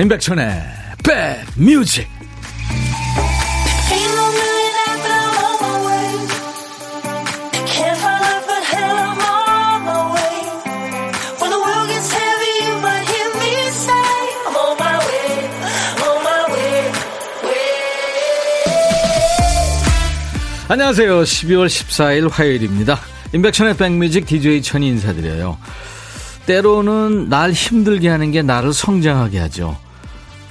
임백천의 백뮤직 안녕하세요. 12월 14일 화요일입니다. 임백천의 백뮤직 DJ 천이 인사드려요. 때로는 날 힘들게 하는 게 나를 성장하게 하죠.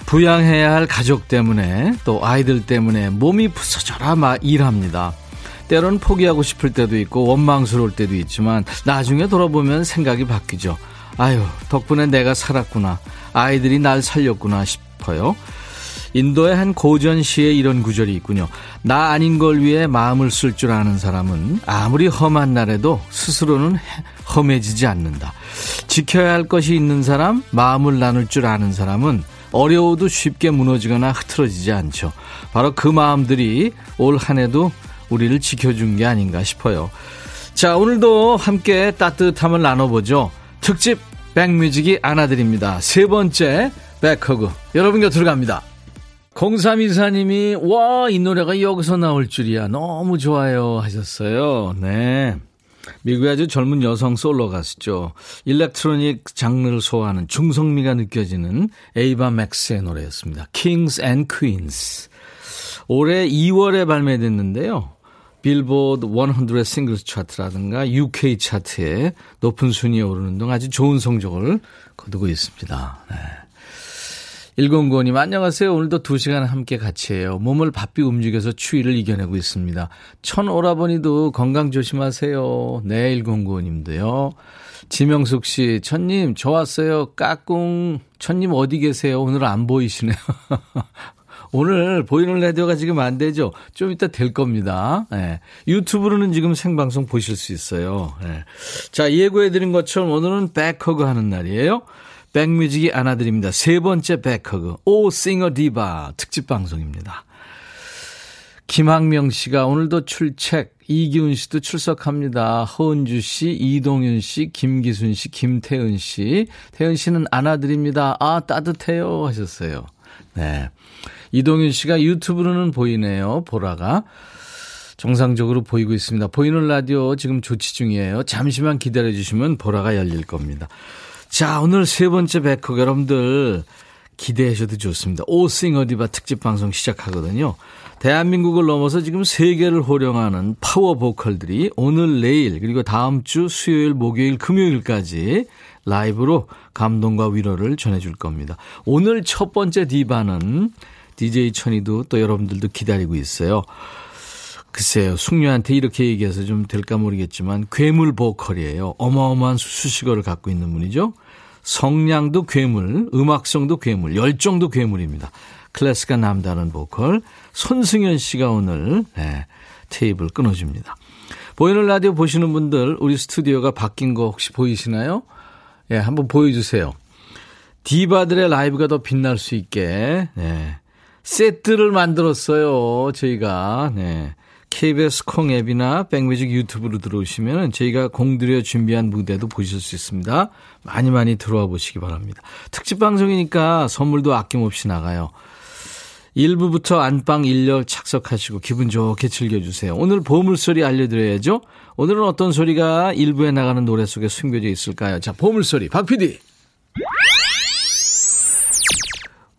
부양해야 할 가족 때문에 또 아이들 때문에 몸이 부서져라 막 일합니다. 때로는 포기하고 싶을 때도 있고 원망스러울 때도 있지만 나중에 돌아보면 생각이 바뀌죠. 아유 덕분에 내가 살았구나. 아이들이 날 살렸구나 싶어요. 인도의 한 고전 시에 이런 구절이 있군요. 나 아닌 걸 위해 마음을 쓸 줄 아는 사람은 아무리 험한 날에도 스스로는 험해지지 않는다. 지켜야 할 것이 있는 사람, 마음을 나눌 줄 아는 사람은 어려워도 쉽게 무너지거나 흐트러지지 않죠. 바로 그 마음들이 올 한 해도 우리를 지켜준 게 아닌가 싶어요. 자, 오늘도 함께 따뜻함을 나눠보죠. 특집 백뮤직이 안아드립니다. 세 번째 백허그. 여러분 곁으로 갑니다. 0324님이, 와, 이 노래가 여기서 나올 줄이야. 너무 좋아요. 하셨어요. 네. 미국의 아주 젊은 여성 솔로 가수죠. 일렉트로닉 장르를 소화하는 중성미가 느껴지는 에이바 맥스의 노래였습니다. Kings and Queens. 올해 2월에 발매됐는데요. 빌보드 100 singles 차트라든가 UK 차트에 높은 순위에 오르는 등 아주 좋은 성적을 거두고 있습니다. 네. 1095님, 안녕하세요. 오늘도 2시간 함께 같이 해요. 몸을 바삐 움직여서 추위를 이겨내고 있습니다. 천오라버니도 건강 조심하세요. 네, 1095님도요. 지명숙 씨, 천님, 저 왔어요. 까꿍. 천님 어디 계세요? 오늘 안 보이시네요. 오늘 보이는 라디오가 지금 안 되죠? 좀 이따 될 겁니다. 네. 유튜브로는 지금 생방송 보실 수 있어요. 네. 자, 예고해드린 것처럼 오늘은 백허그 하는 날이에요. 백뮤직이 안아드립니다. 세 번째 백허그, 오 싱어 디바 특집 방송입니다. 김학명 씨가 오늘도 출첵, 이기훈 씨도 출석합니다. 허은주 씨, 이동윤 씨, 김기순 씨, 김태은 씨. 태은 씨는 안아드립니다. 아, 따뜻해요. 하셨어요. 네. 이동윤 씨가 유튜브로는 보이네요. 보라가. 정상적으로 보이고 있습니다. 보이는 라디오 지금 조치 중이에요. 잠시만 기다려 주시면 보라가 열릴 겁니다. 자, 오늘 세 번째 백허 여러분들 기대하셔도 좋습니다. 오싱 어디바 특집 방송 시작하거든요. 대한민국을 넘어서 지금 세계를 호령하는 파워 보컬들이 오늘 내일 그리고 다음 주 수요일 목요일 금요일까지 라이브로 감동과 위로를 전해줄 겁니다. 오늘 첫 번째 디바는 DJ 천이도 또 여러분들도 기다리고 있어요. 글쎄요, 숙녀한테 이렇게 얘기해서 좀 될까 모르겠지만, 괴물 보컬이에요. 어마어마한 수식어를 갖고 있는 분이죠. 성량도 괴물, 음악성도 괴물, 열정도 괴물입니다. 클래스가 남다른 보컬, 손승연 씨가 오늘, 네, 테이프 끊어줍니다. 보이는 라디오 보시는 분들, 우리 스튜디오가 바뀐 거 혹시 보이시나요? 예, 네, 한번 보여주세요. 디바들의 라이브가 더 빛날 수 있게, 네. 세트를 만들었어요. 저희가, 네. KBS 콩 앱이나 백뮤직 유튜브로 들어오시면 저희가 공들여 준비한 무대도 보실 수 있습니다. 많이 많이 들어와 보시기 바랍니다. 특집 방송이니까 선물도 아낌없이 나가요. 1부부터 안방 1열 착석하시고 기분 좋게 즐겨주세요. 오늘 보물소리 알려드려야죠. 오늘은 어떤 소리가 1부에 나가는 노래 속에 숨겨져 있을까요? 자, 보물소리 박 PD.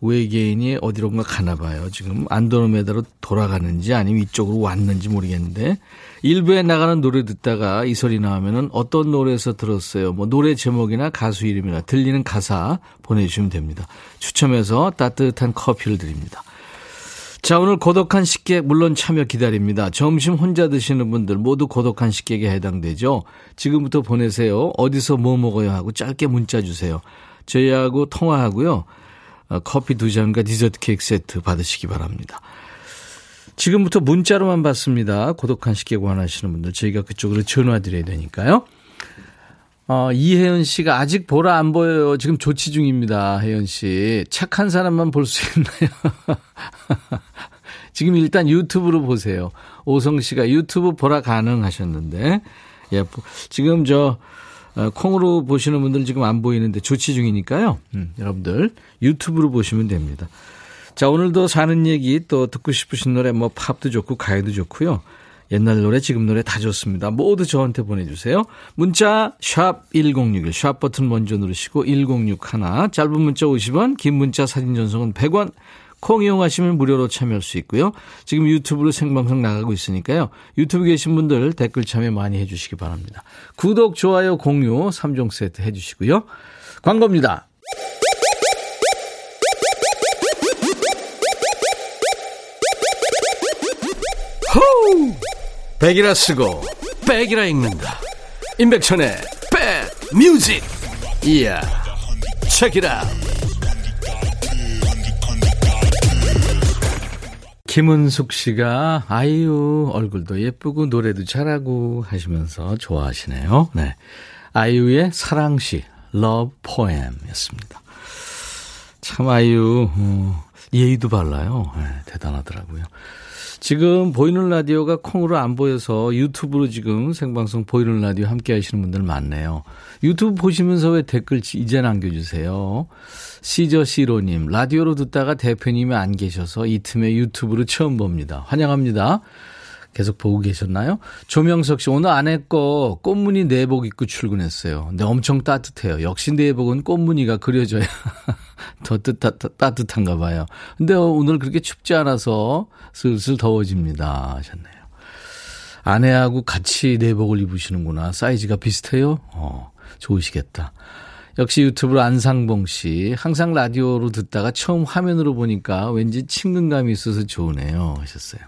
외계인이 어디론가 가나 봐요. 지금 안드로메다로 돌아가는지 아니면 이쪽으로 왔는지 모르겠는데 일부에 나가는 노래 듣다가 이 소리 나오면은 어떤 노래에서 들었어요. 뭐 노래 제목이나 가수 이름이나 들리는 가사 보내주시면 됩니다. 추첨해서 따뜻한 커피를 드립니다. 자, 오늘 고독한 식객 물론 참여 기다립니다. 점심 혼자 드시는 분들 모두 고독한 식객에 해당되죠. 지금부터 보내세요. 어디서 뭐 먹어야 하고 짧게 문자 주세요. 저희하고 통화하고요. 어, 커피 두 잔과 디저트 케이크 세트 받으시기 바랍니다. 지금부터 문자로만 받습니다. 고독한 식객 원하시는 분들 저희가 그쪽으로 전화 드려야 되니까요. 어, 이혜연 씨가 아직 보라 안 보여요. 지금 조치 중입니다. 혜연 씨. 착한 사람만 볼 수 있나요? 지금 일단 유튜브로 보세요. 오성 씨가 유튜브 보라 가능하셨는데. 예, 지금 저, 어, 콩으로 보시는 분들 지금 안 보이는데 조치 중이니까요. 음, 여러분들 유튜브로 보시면 됩니다. 자, 오늘도 사는 얘기 또 듣고 싶으신 노래 뭐 팝도 좋고 가요도 좋고요. 옛날 노래, 지금 노래 다 좋습니다. 모두 저한테 보내주세요. 문자 샵 1061, 샵 버튼 먼저 누르시고 1061, 짧은 문자 50원, 긴 문자 사진 전송은 100원, 콩 이용하시면 무료로 참여할 수 있고요. 지금 유튜브로 생방송 나가고 있으니까요. 유튜브 계신 분들 댓글 참여 많이 해주시기 바랍니다. 구독, 좋아요, 공유 3종 세트 해주시고요. 광고입니다. 호우! 백이라 쓰고 백이라 읽는다. 임백천의 백 뮤직. 이야. 책이라. 김은숙 씨가 아이유 얼굴도 예쁘고 노래도 잘하고 하시면서 좋아하시네요. 네. 아이유의 사랑시 Love poem이었습니다. 참 아이유 어, 예의도 발라요. 네, 대단하더라고요. 지금 보이는 라디오가 콩으로 안 보여서 유튜브로 지금 생방송 보이는 라디오 함께 하시는 분들 많네요. 유튜브 보시면서 왜 댓글 이제 남겨주세요. 시저시로님, 라디오로 듣다가 대표님이 안 계셔서 이 틈에 유튜브로 처음 봅니다. 환영합니다. 계속 보고 계셨나요? 조명석 씨, 오늘 아내 거 꽃무늬 내복 입고 출근했어요. 근데 엄청 따뜻해요. 역시 내복은 꽃무늬가 그려져야 더 뜨따, 따뜻한가 봐요. 근데 오늘 그렇게 춥지 않아서 슬슬 더워집니다. 하셨네요. 아내하고 같이 내복을 입으시는구나. 사이즈가 비슷해요? 어, 좋으시겠다. 역시 유튜브로 안상봉 씨. 항상 라디오로 듣다가 처음 화면으로 보니까 왠지 친근감이 있어서 좋으네요. 하셨어요.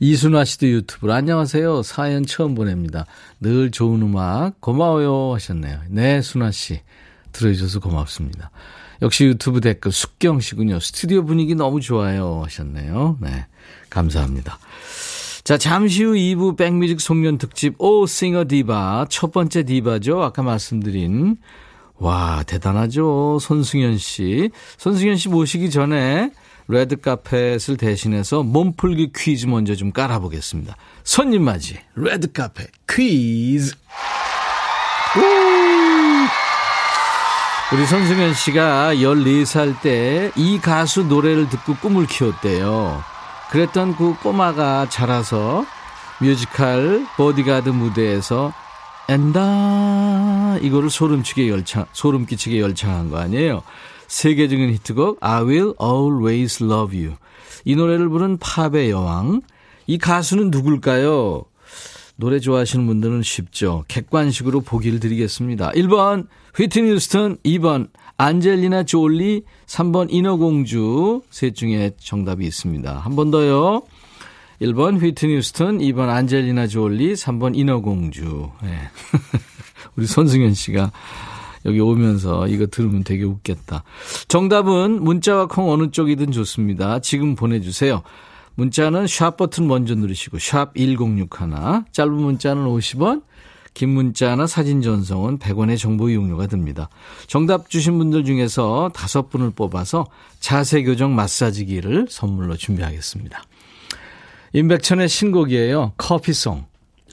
이순화 씨도 유튜브로 안녕하세요. 사연 처음 보냅니다. 늘 좋은 음악 고마워요 하셨네요. 네, 순화 씨. 들어주셔서 고맙습니다. 역시 유튜브 댓글 숙경 씨군요. 스튜디오 분위기 너무 좋아요 하셨네요. 네. 감사합니다. 자, 잠시 후 2부 백뮤직 송년 특집 오 싱어 디바 첫 번째 디바죠. 아까 말씀드린 와, 대단하죠. 손승연 씨. 손승연 씨 모시기 전에 레드 카펫을 대신해서 몸풀기 퀴즈 먼저 좀 깔아 보겠습니다. 손님 맞이 레드 카펫 퀴즈. 우리 손승연 씨가 14살 때 이 가수 노래를 듣고 꿈을 키웠대요. 그랬던 그 꼬마가 자라서 뮤지컬 보디가드 무대에서 And I 이거를 소름치게 열창 소름 끼치게 열창한 거 아니에요. 세계적인 히트곡 I Will Always Love You. 이 노래를 부른 팝의 여왕. 이 가수는 누굴까요? 노래 좋아하시는 분들은 쉽죠. 객관식으로 보기를 드리겠습니다. 1번 휘트니 휴스턴, 2번 안젤리나 졸리, 3번 인어공주 셋 중에 정답이 있습니다. 한 번 더요. 1번 휘트니 휴스턴, 2번 안젤리나 졸리, 3번 인어공주. 네. 우리 손승현 씨가 여기 오면서 이거 들으면 되게 웃겠다. 정답은 문자와 콩 어느 쪽이든 좋습니다. 지금 보내주세요. 문자는 샵 버튼 먼저 누르시고 샵 1061, 짧은 문자는 50원, 긴 문자나 사진 전송은 100원의 정보 이용료가 듭니다. 정답 주신 분들 중에서 다섯 분을 뽑아서 자세 교정 마사지기를 선물로 준비하겠습니다. 임백천의 신곡이에요. 커피송.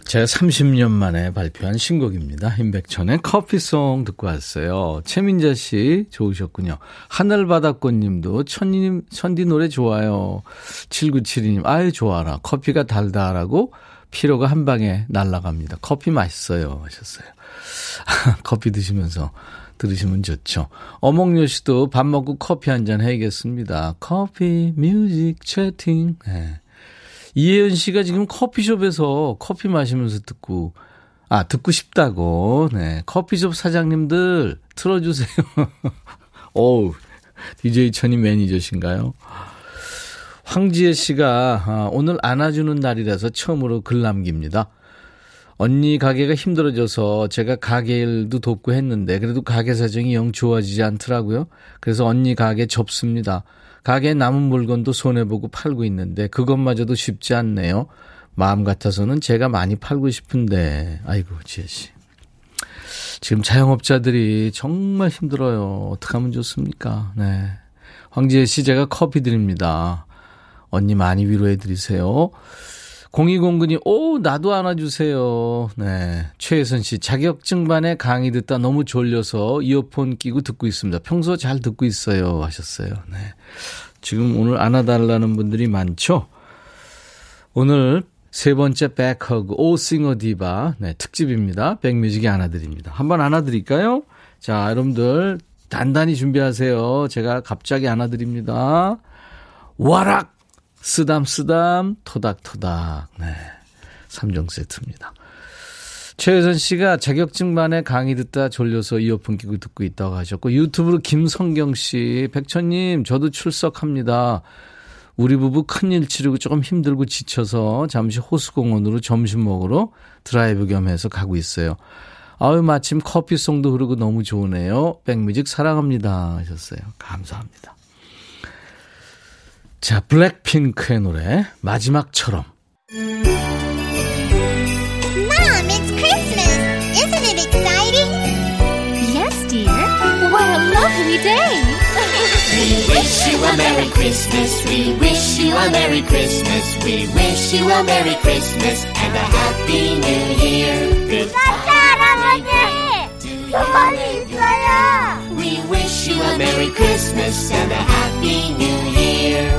제가 30년 만에 발표한 신곡입니다. 임백천의 커피송 듣고 왔어요. 최민자 씨 좋으셨군요. 하늘바닷꽃님도 천님 천디 노래 좋아요. 7972님 아유 좋아라. 커피가 달달하고 피로가 한 방에 날아갑니다. 커피 맛있어요 하셨어요. 커피 드시면서 들으시면 좋죠. 어몽요 씨도 밥 먹고 커피 한 잔 해야겠습니다. 커피, 뮤직, 채팅. 네. 이혜연 씨가 지금 커피숍에서 커피 마시면서 듣고, 아, 듣고 싶다고. 네. 커피숍 사장님들 틀어주세요. 어우, DJ 천이 매니저신가요? 황지혜 씨가 아, 오늘 안아주는 날이라서 처음으로 글 남깁니다. 언니 가게가 힘들어져서 제가 가게 일도 돕고 했는데 그래도 가게 사정이 영 좋아지지 않더라고요. 그래서 언니 가게 접습니다. 가게에 남은 물건도 손해보고 팔고 있는데 그것마저도 쉽지 않네요. 마음 같아서는 제가 많이 팔고 싶은데 아이고 지혜 씨. 지금 자영업자들이 정말 힘들어요. 어떻게 하면 좋습니까? 네. 황지혜 씨 제가 커피 드립니다. 언니 많이 위로해 드리세요. 0209님, 오, 나도 안아주세요. 네. 최혜선 씨, 자격증반에 강의 듣다 너무 졸려서 이어폰 끼고 듣고 있습니다. 평소 잘 듣고 있어요. 하셨어요. 네. 지금 오늘 안아달라는 분들이 많죠? 오늘 세 번째 백허그, 오 싱어 디바, 네, 특집입니다. 백뮤직이 안아드립니다. 한번 안아드릴까요? 자, 여러분들, 단단히 준비하세요. 제가 갑자기 안아드립니다. 와락! 쓰담쓰담, 토닥토닥. 네. 3종 세트입니다. 최혜선 씨가 자격증반에 강의 듣다 졸려서 이어폰 끼고 듣고 있다고 하셨고, 유튜브로 김성경 씨, 백천님, 저도 출석합니다. 우리 부부 큰일 치르고 조금 힘들고 지쳐서 잠시 호수공원으로 점심 먹으러 드라이브 겸해서 가고 있어요. 아유, 마침 커피송도 흐르고 너무 좋으네요. 백뮤직 사랑합니다. 하셨어요. 감사합니다. 자, 블랙핑크의 노래 마지막처럼. Mom, it's Christmas. Isn't it exciting? Yes, dear. What a lovely day. We wish you a Merry Christmas. We wish you a Merry Christmas. We wish you a Merry Christmas and a Happy New Year. 산타 할아버지, 선물이 있어요. We wish you a Merry Christmas and a Happy New Year.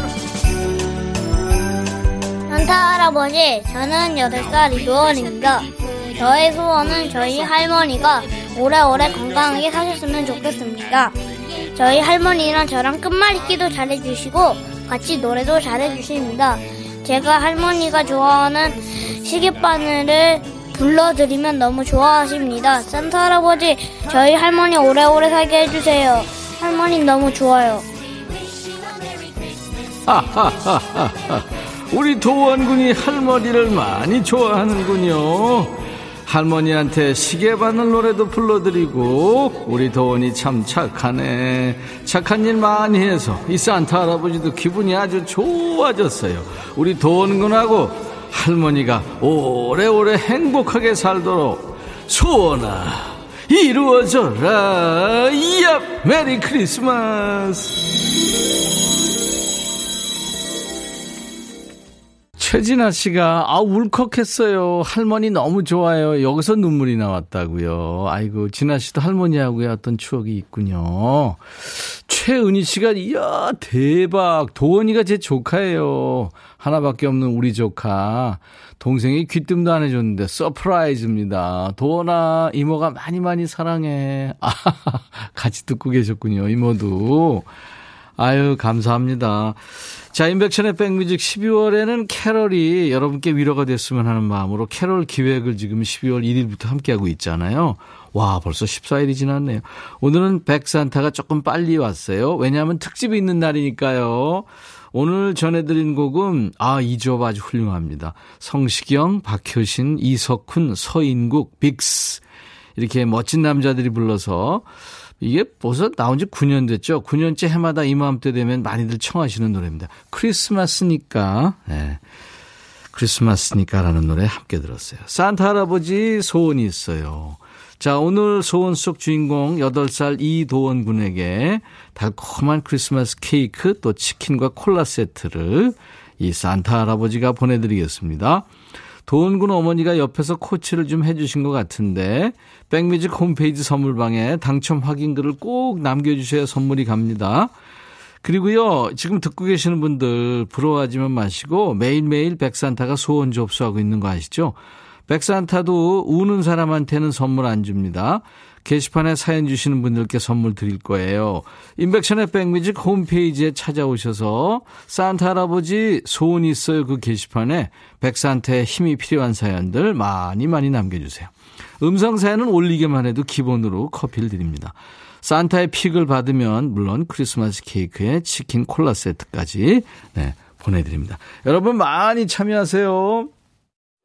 산타 할아버지, 저는 8살 이도원입니다. 저의 소원은 저희 할머니가 오래오래 건강하게 사셨으면 좋겠습니다. 저희 할머니랑 저랑 끝말잇기도 잘해주시고 같이 노래도 잘해주십니다. 제가 할머니가 좋아하는 시계바늘을 불러드리면 너무 좋아하십니다. 산타 할아버지, 저희 할머니 오래오래 살게 해주세요. 할머니 너무 좋아요. 우리 도원군이 할머니를 많이 좋아하는군요. 할머니한테 시계바늘 노래도 불러드리고 우리 도원이 참 착하네. 착한 일 많이 해서 이 산타 할아버지도 기분이 아주 좋아졌어요. 우리 도원군하고 할머니가 오래오래 행복하게 살도록 소원아 이루어져라. 이야 메리 크리스마스 최진아 씨가 아 울컥했어요. 할머니 너무 좋아요. 여기서 눈물이 나왔다고요. 아이고 진아 씨도 할머니하고의 어떤 추억이 있군요. 최은희 씨가 이야 대박. 도원이가 제 조카예요. 하나밖에 없는 우리 조카. 동생이 귀뜸도 안 해줬는데 서프라이즈입니다. 도원아 이모가 많이 많이 사랑해. 아 같이 듣고 계셨군요. 이모도. 아유 감사합니다. 자, 임백천의 백뮤직 12월에는 캐럴이 여러분께 위로가 됐으면 하는 마음으로 캐럴 기획을 지금 12월 1일부터 함께하고 있잖아요. 와, 벌써 14일이 지났네요. 오늘은 백산타가 조금 빨리 왔어요. 왜냐하면 특집이 있는 날이니까요. 오늘 전해드린 곡은, 아, 이 조합 아주 훌륭합니다. 성시경, 박효신, 이석훈, 서인국, 빅스. 이렇게 멋진 남자들이 불러서 이게 벌써 나온 지 9년 됐죠. 9년째 해마다 이맘때 되면 많이들 청하시는 노래입니다. 크리스마스니까. 네. 크리스마스니까라는 노래 함께 들었어요. 산타 할아버지 소원이 있어요. 자, 오늘 소원 속 주인공 8살 이도원 군에게 달콤한 크리스마스 케이크 또 치킨과 콜라 세트를 이 산타 할아버지가 보내드리겠습니다. 도원군 어머니가 옆에서 코치를 좀 해주신 것 같은데 백뮤직 홈페이지 선물방에 당첨 확인글을 꼭 남겨주셔야 선물이 갑니다. 그리고요, 지금 듣고 계시는 분들 부러워하지만 마시고 매일매일 백산타가 소원 접수하고 있는 거 아시죠? 백산타도 우는 사람한테는 선물 안 줍니다. 게시판에 사연 주시는 분들께 선물 드릴 거예요. 인백션의 백뮤직 홈페이지에 찾아오셔서 산타 할아버지 소원이 있어요 그 게시판에 백산타의 힘이 필요한 사연들 많이 많이 남겨주세요. 음성 사연은 올리기만 해도 기본으로 커피를 드립니다. 산타의 픽을 받으면 물론 크리스마스 케이크에 치킨 콜라 세트까지 네, 보내드립니다. 여러분 많이 참여하세요.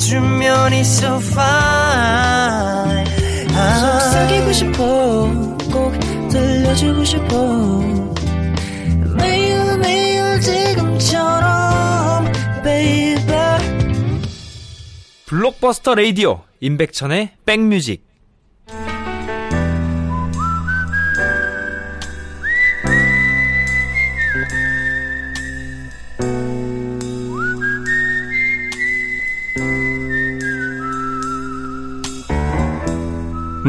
웃어주면 it's so fine. 속삭이고 싶어 꼭 들려주고 싶어. 매일 매일 지금처럼 baby. 블록버스터 레이디오 임백천의 백뮤직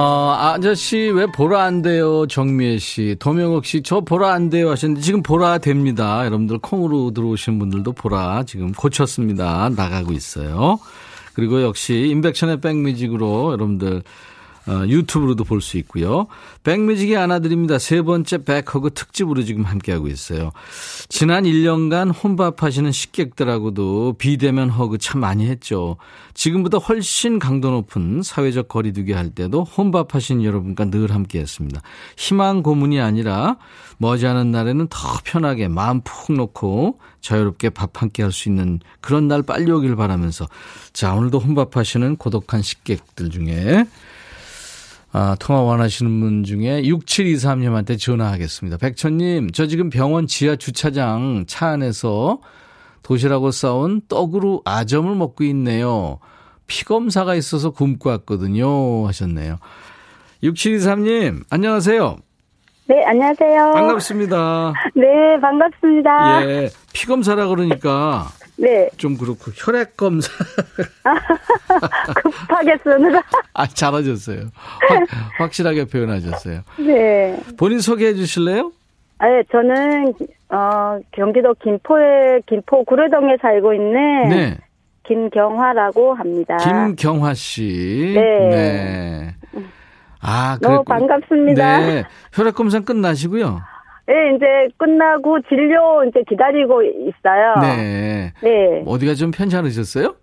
어, 아저씨 왜 보라 안 돼요? 정미애 씨, 도명옥 씨, 저 보라 안 돼요 하셨는데 지금 보라 됩니다. 여러분들 콩으로 들어오신 분들도 보라 지금 고쳤습니다. 나가고 있어요. 그리고 역시 임백천의 백뮤직으로 여러분들 어, 유튜브로도 볼 수 있고요. 백뮤직이 안아드립니다. 세 번째 백허그 특집으로 지금 함께하고 있어요. 지난 1년간 혼밥하시는 식객들하고도 비대면 허그 참 많이 했죠. 지금보다 훨씬 강도 높은 사회적 거리두기 할 때도 혼밥하신 여러분과 늘 함께했습니다. 희망 고문이 아니라 머지않은 날에는 더 편하게 마음 푹 놓고 자유롭게 밥한끼할수 있는 그런 날 빨리 오길 바라면서 자 오늘도 혼밥하시는 고독한 식객들 중에 아, 통화 원하시는 분 중에 6723님한테 전화하겠습니다. 백천님, 저 지금 병원 지하 주차장 차 안에서 도시락을 싸온 떡으로 아점을 먹고 있네요. 피검사가 있어서 굶고 왔거든요. 하셨네요. 6723님, 안녕하세요. 네, 안녕하세요. 반갑습니다. 네, 반갑습니다. 예, 피검사라 그러니까 네, 좀 그렇고 혈액 검사 급하게 쓰느라. 아 잘하셨어요. 확, 확실하게 표현하셨어요. 네. 본인 소개해 주실래요? 아, 네, 저는, 어, 경기도 김포에, 김포 구례동에 살고 있는. 네. 김경화라고 합니다. 김경화 씨. 네. 네. 아, 너무 반갑습니다. 네. 혈액 검사 끝나시고요. 네, 이제 끝나고 진료 이제 기다리고 있어요. 네. 네. 어디가 좀 편찮으셨어요?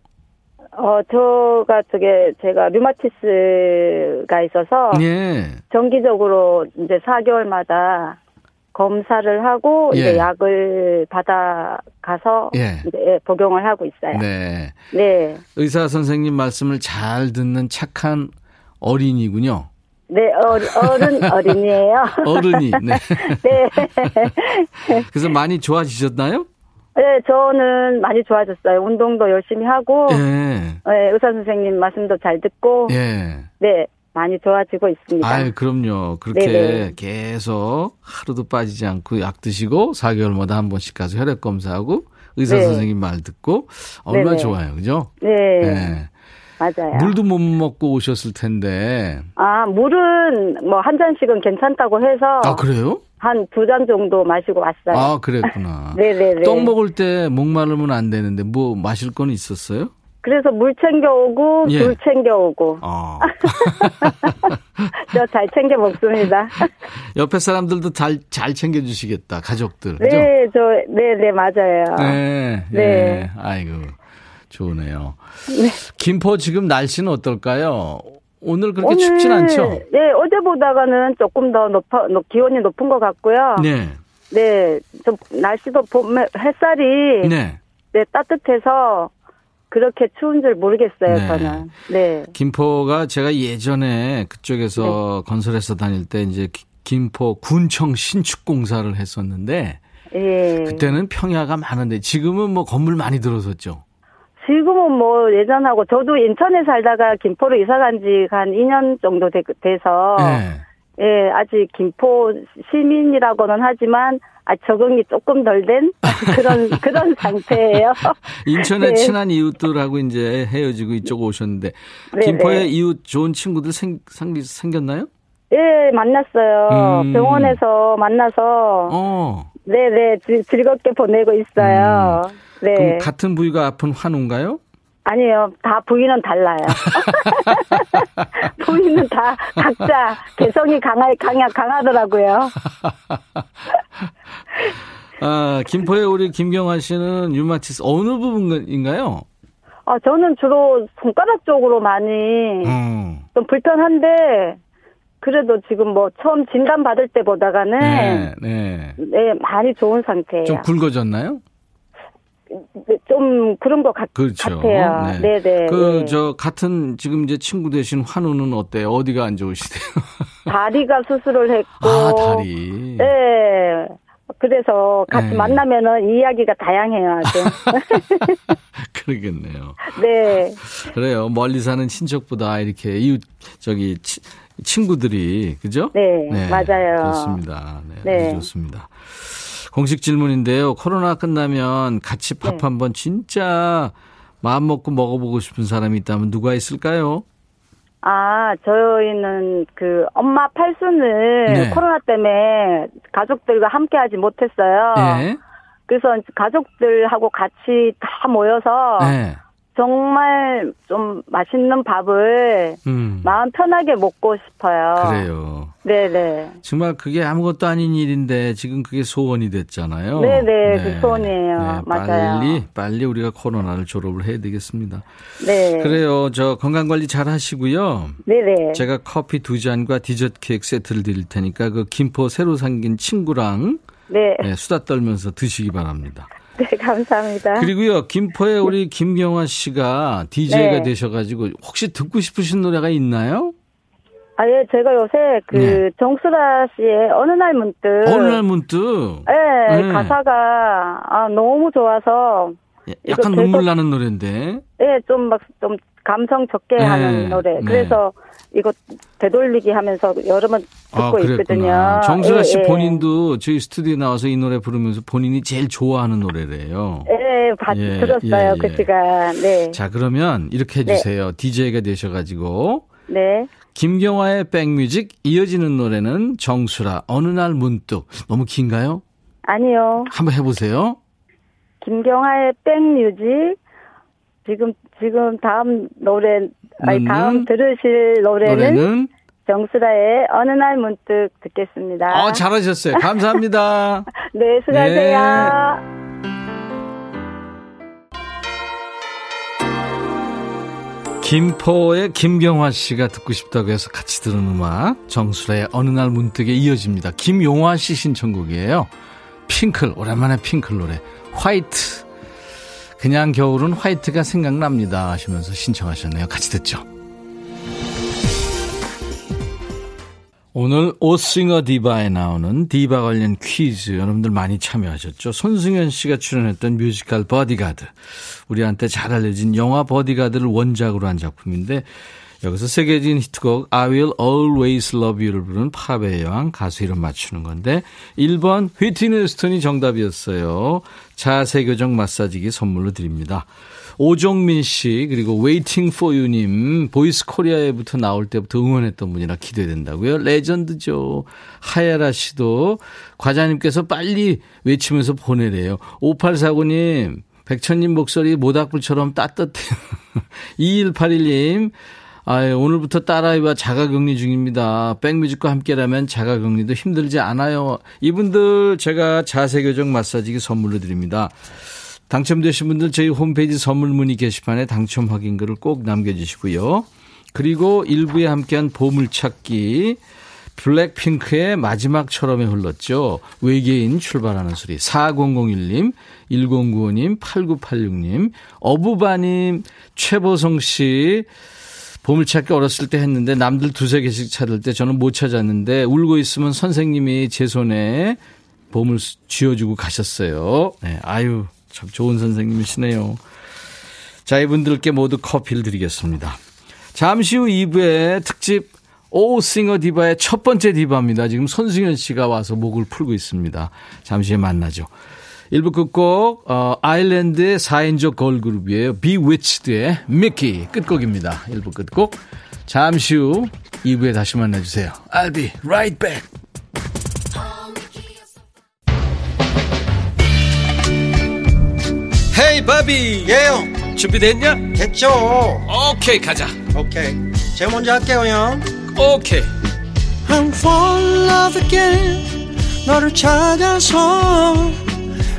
어, 저가 저게, 제가 류마티스가 있어서. 예. 정기적으로 이제 4개월마다 검사를 하고 예. 이제 약을 받아 가서 예. 이제 예, 복용을 하고 있어요. 네. 네. 의사 선생님 말씀을 잘 듣는 착한 어린이군요. 네, 어른 어린이에요. 어른이. 네. 네. 그래서 많이 좋아지셨나요? 네, 저는 많이 좋아졌어요. 운동도 열심히 하고 예. 네, 의사 선생님 말씀도 잘 듣고 예. 네, 많이 좋아지고 있습니다. 아유, 그럼요. 그렇게 네네. 계속 하루도 빠지지 않고 약 드시고 4개월마다 한 번씩 가서 혈액 검사하고 의사 네. 선생님 말 듣고 얼마나 네네. 좋아요. 그죠? 네, 네. 맞아요. 물도 못 먹고 오셨을 텐데. 아, 물은 뭐 한 잔씩은 괜찮다고 해서 아, 그래요? 한 두 잔 정도 마시고 왔어요. 아, 그랬구나. 네네네. 떡 먹을 때 목마르면 안 되는데 뭐 마실 건 있었어요? 그래서 물 챙겨오고 예. 물 챙겨오고 아. 저 잘 챙겨 먹습니다. 옆에 사람들도 잘, 잘 챙겨 주시겠다. 가족들. 그죠? 네, 저, 네, 네, 맞아요. 네. 네. 예. 아이고. 좋으네요. 김포 지금 날씨는 어떨까요? 오늘 그렇게 춥진 않죠? 네, 어제보다가는 조금 더 높아, 높- 기온이 높은 것 같고요. 네. 네, 좀 날씨도 봄, 햇살이 네. 네. 따뜻해서 그렇게 추운 줄 모르겠어요, 네. 저는. 네. 김포가 제가 예전에 그쪽에서 네. 건설해서 다닐 때 이제 기- 김포 군청 신축 공사를 했었는데 예. 그때는 평야가 많은데 지금은 뭐 건물 많이 들어섰죠. 지금은 뭐 예전하고 저도 인천에 살다가 김포로 이사 간 지가 한 2년 정도 돼, 돼서 네. 예, 아직 김포 시민이라고는 하지만 아 적응이 조금 덜 된 그런 그런 상태예요. 인천에 네. 친한 이웃들하고 이제 헤어지고 이쪽 오셨는데 네, 김포에 네. 이웃 좋은 친구들 생, 생, 생겼나요? 예, 만났어요. 음. 병원에서 만나서 어. 네, 네, 즐- 즐겁게 보내고 있어요. 네. 음. 그럼 같은 부위가 아픈 환우인가요? 아니에요. 다 부위는 달라요. 부위는 다 각자 개성이 강하, 강하, 강하더라고요. 아, 김포의 우리 김경환 씨는 유마티스 어느 부분인가요? 아, 저는 주로 손가락 쪽으로 많이 음. 좀 불편한데, 그래도 지금 뭐 처음 진단 받을 때보다가는 네, 네. 네, 많이 좋은 상태예요. 좀 굵어졌나요? 네, 좀 그런 것 같, 그렇죠. 같아요. 네, 네. 그, 네. 저, 같은 지금 이제 친구 되신 환우는 어때요? 어디가 안 좋으시대요? 다리가 수술을 했고. 아, 다리. 네. 그래서 같이 네. 만나면은 이야기가 다양해요, 아주. 그러겠네요. 네. 그래요. 멀리 사는 친척보다 이렇게 이웃, 저기, 치- 친구들이, 그죠? 네, 맞아요. 좋습니다. 네, 네. 좋습니다. 공식 질문인데요. 코로나 끝나면 같이 밥 네. 한번 진짜 마음 먹고 먹어보고 싶은 사람이 있다면 누가 있을까요? 아, 저희는 그 엄마 팔순을 네. 코로나 때문에 가족들과 함께 하지 못했어요. 예. 그래서 가족들하고 같이 다 모여서 네. 정말 좀 맛있는 밥을 음. 마음 편하게 먹고 싶어요. 그래요. 네네. 정말 그게 아무것도 아닌 일인데 지금 그게 소원이 됐잖아요. 네네, 그 소원이에요. 맞아요. 빨리 빨리 우리가 코로나를 졸업을 해야 되겠습니다. 네. 그래요. 저 건강 관리 잘 하시고요. 네네. 제가 커피 두 잔과 디저트 케이크 세트를 드릴 테니까 그 김포 새로 생긴 친구랑 네. 네, 수다 떨면서 드시기 바랍니다. 네, 감사합니다. 그리고요, 김포에 우리 김경화 씨가 DJ가 네. 되셔가지고 혹시 듣고 싶으신 노래가 있나요? 아, 예, 제가 요새 그 네. 정수라 씨의 어느 날 문득. 어느 날 문득 네, 네. 가사가 아, 너무 좋아서 약간 이거 눈물 계속- 나는 노래인데 예, 좀 막 좀 감성 적게 네, 하는 노래. 네. 그래서 이거 되돌리기 하면서 여러 번 듣고 아, 있거든요. 정수라 씨 예, 예. 본인도 저희 스튜디오에 나와서 이 노래 부르면서 본인이 제일 좋아하는 노래래요. 예, 봤, 예, 들었어요. 예, 그 예. 시간. 네. 자, 그러면 이렇게 해주세요. DJ가 되셔가지고 네. 김경화의 백뮤직 이어지는 노래는 정수라 어느 날 문득 너무 긴가요? 아니요. 한번 해보세요. 김경화의 백뮤직. 지금, 지금 다음 노래, 아니, 는- 다음 들으실 노래는, 노래는 정수라의 어느 날 문득 듣겠습니다. 어 잘하셨어요. 감사합니다. 네, 수고하세요. 김포의 김경화 씨가 듣고 싶다고 해서 같이 들은 음악 정수라의 어느 날 문득에 이어집니다. 김용화 씨 신청곡이에요. 핑클 오랜만에 핑클 노래 화이트 그냥 겨울은 화이트가 생각납니다 하시면서 신청하셨네요. 같이 듣죠. 오늘 오싱어 디바에 나오는 디바 관련 퀴즈 여러분들 많이 참여하셨죠. 손승연 씨가 출연했던 뮤지컬 보디가드. 우리한테 잘 알려진 영화 보디가드를 원작으로 한 작품인데 여기서 세계적인 히트곡 I Will Always Love You를 부르는 팝의 여왕 가수 이름 맞추는 건데 1번 휘트니 휴스턴이 정답이었어요. 자세 교정 마사지기 선물로 드립니다. 오종민 씨 그리고 Waiting for You님 보이스 코리아에부터 나올 때부터 응원했던 분이라 기대된다고요. 레전드죠. 하야라 씨도 과장님께서 빨리 외치면서 보내래요. 5849님 백천님 목소리 모닥불처럼 따뜻해요. 2181님 아, 오늘부터 딸아이와 자가격리 중입니다. 백뮤직과 함께라면 자가격리도 힘들지 않아요. 이분들 제가 자세교정 마사지기 선물로 드립니다. 당첨되신 분들 저희 홈페이지 선물 문의 게시판에 당첨 확인글을 꼭 남겨주시고요. 그리고 일부에 함께한 보물찾기 블랙핑크의 마지막처럼에 흘렀죠. 외계인 출발하는 소리. 4001님, 1095님, 8986님, 어부바님, 최보성 씨, 보물찾기 어렸을 때 했는데 남들 두세 개씩 찾을 때 저는 못 찾았는데 울고 있으면 선생님이 제 손에 보물 쥐어주고 가셨어요. 네, 아유, 참 좋은 선생님이시네요. 자, 이분들께 모두 커피를 드리겠습니다. 잠시 후 2부에 특집 오 싱어 디바의 첫 번째 디바입니다. 지금 손승현 씨가 와서 목을 풀고 있습니다. 잠시 후에 만나죠. 1부 끝곡 어, 아일랜드의 4인조 걸그룹이에요. 비위치드의 미키 끝곡입니다. 1부 끝곡 잠시 후 2부에 다시 만나주세요. I'll be right back. 헤이 바비 예요 준비됐냐? 됐죠 오케이 가자 오케이 제가 먼저 할게요 형 오케이 I'm fall in love again 너를 찾아서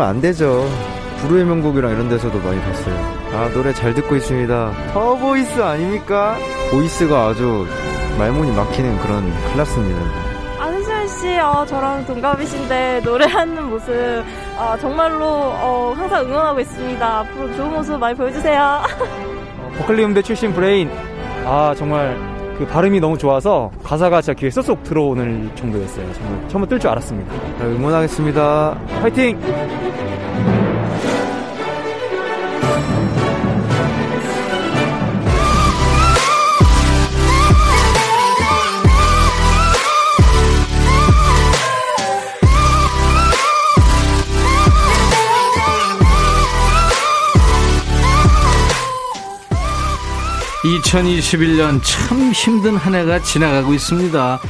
모르면 안 되죠. 불후의 명곡이랑 이런 데서도 많이 봤어요. 아, 노래 잘 듣고 있습니다. The Voice 아닙니까? 보이스가 아주 말문이 막히는 그런 클래스입니다. 안수현 씨, 어, 저랑 동갑이신데 노래하는 모습 어, 정말로 어, 항상 응원하고 있습니다. 앞으로 좋은 모습 많이 보여주세요. 버클리 음대 출신 브레인 아 정말 그 발음이 너무 좋아서 가사가 진짜 귀에 쏙쏙 들어오는 정도였어요 정말 처음 뜰줄 알았습니다 자, 응원하겠습니다. 화이팅! (2021년) 참 힘든 한 해가 지나가고 있습니다.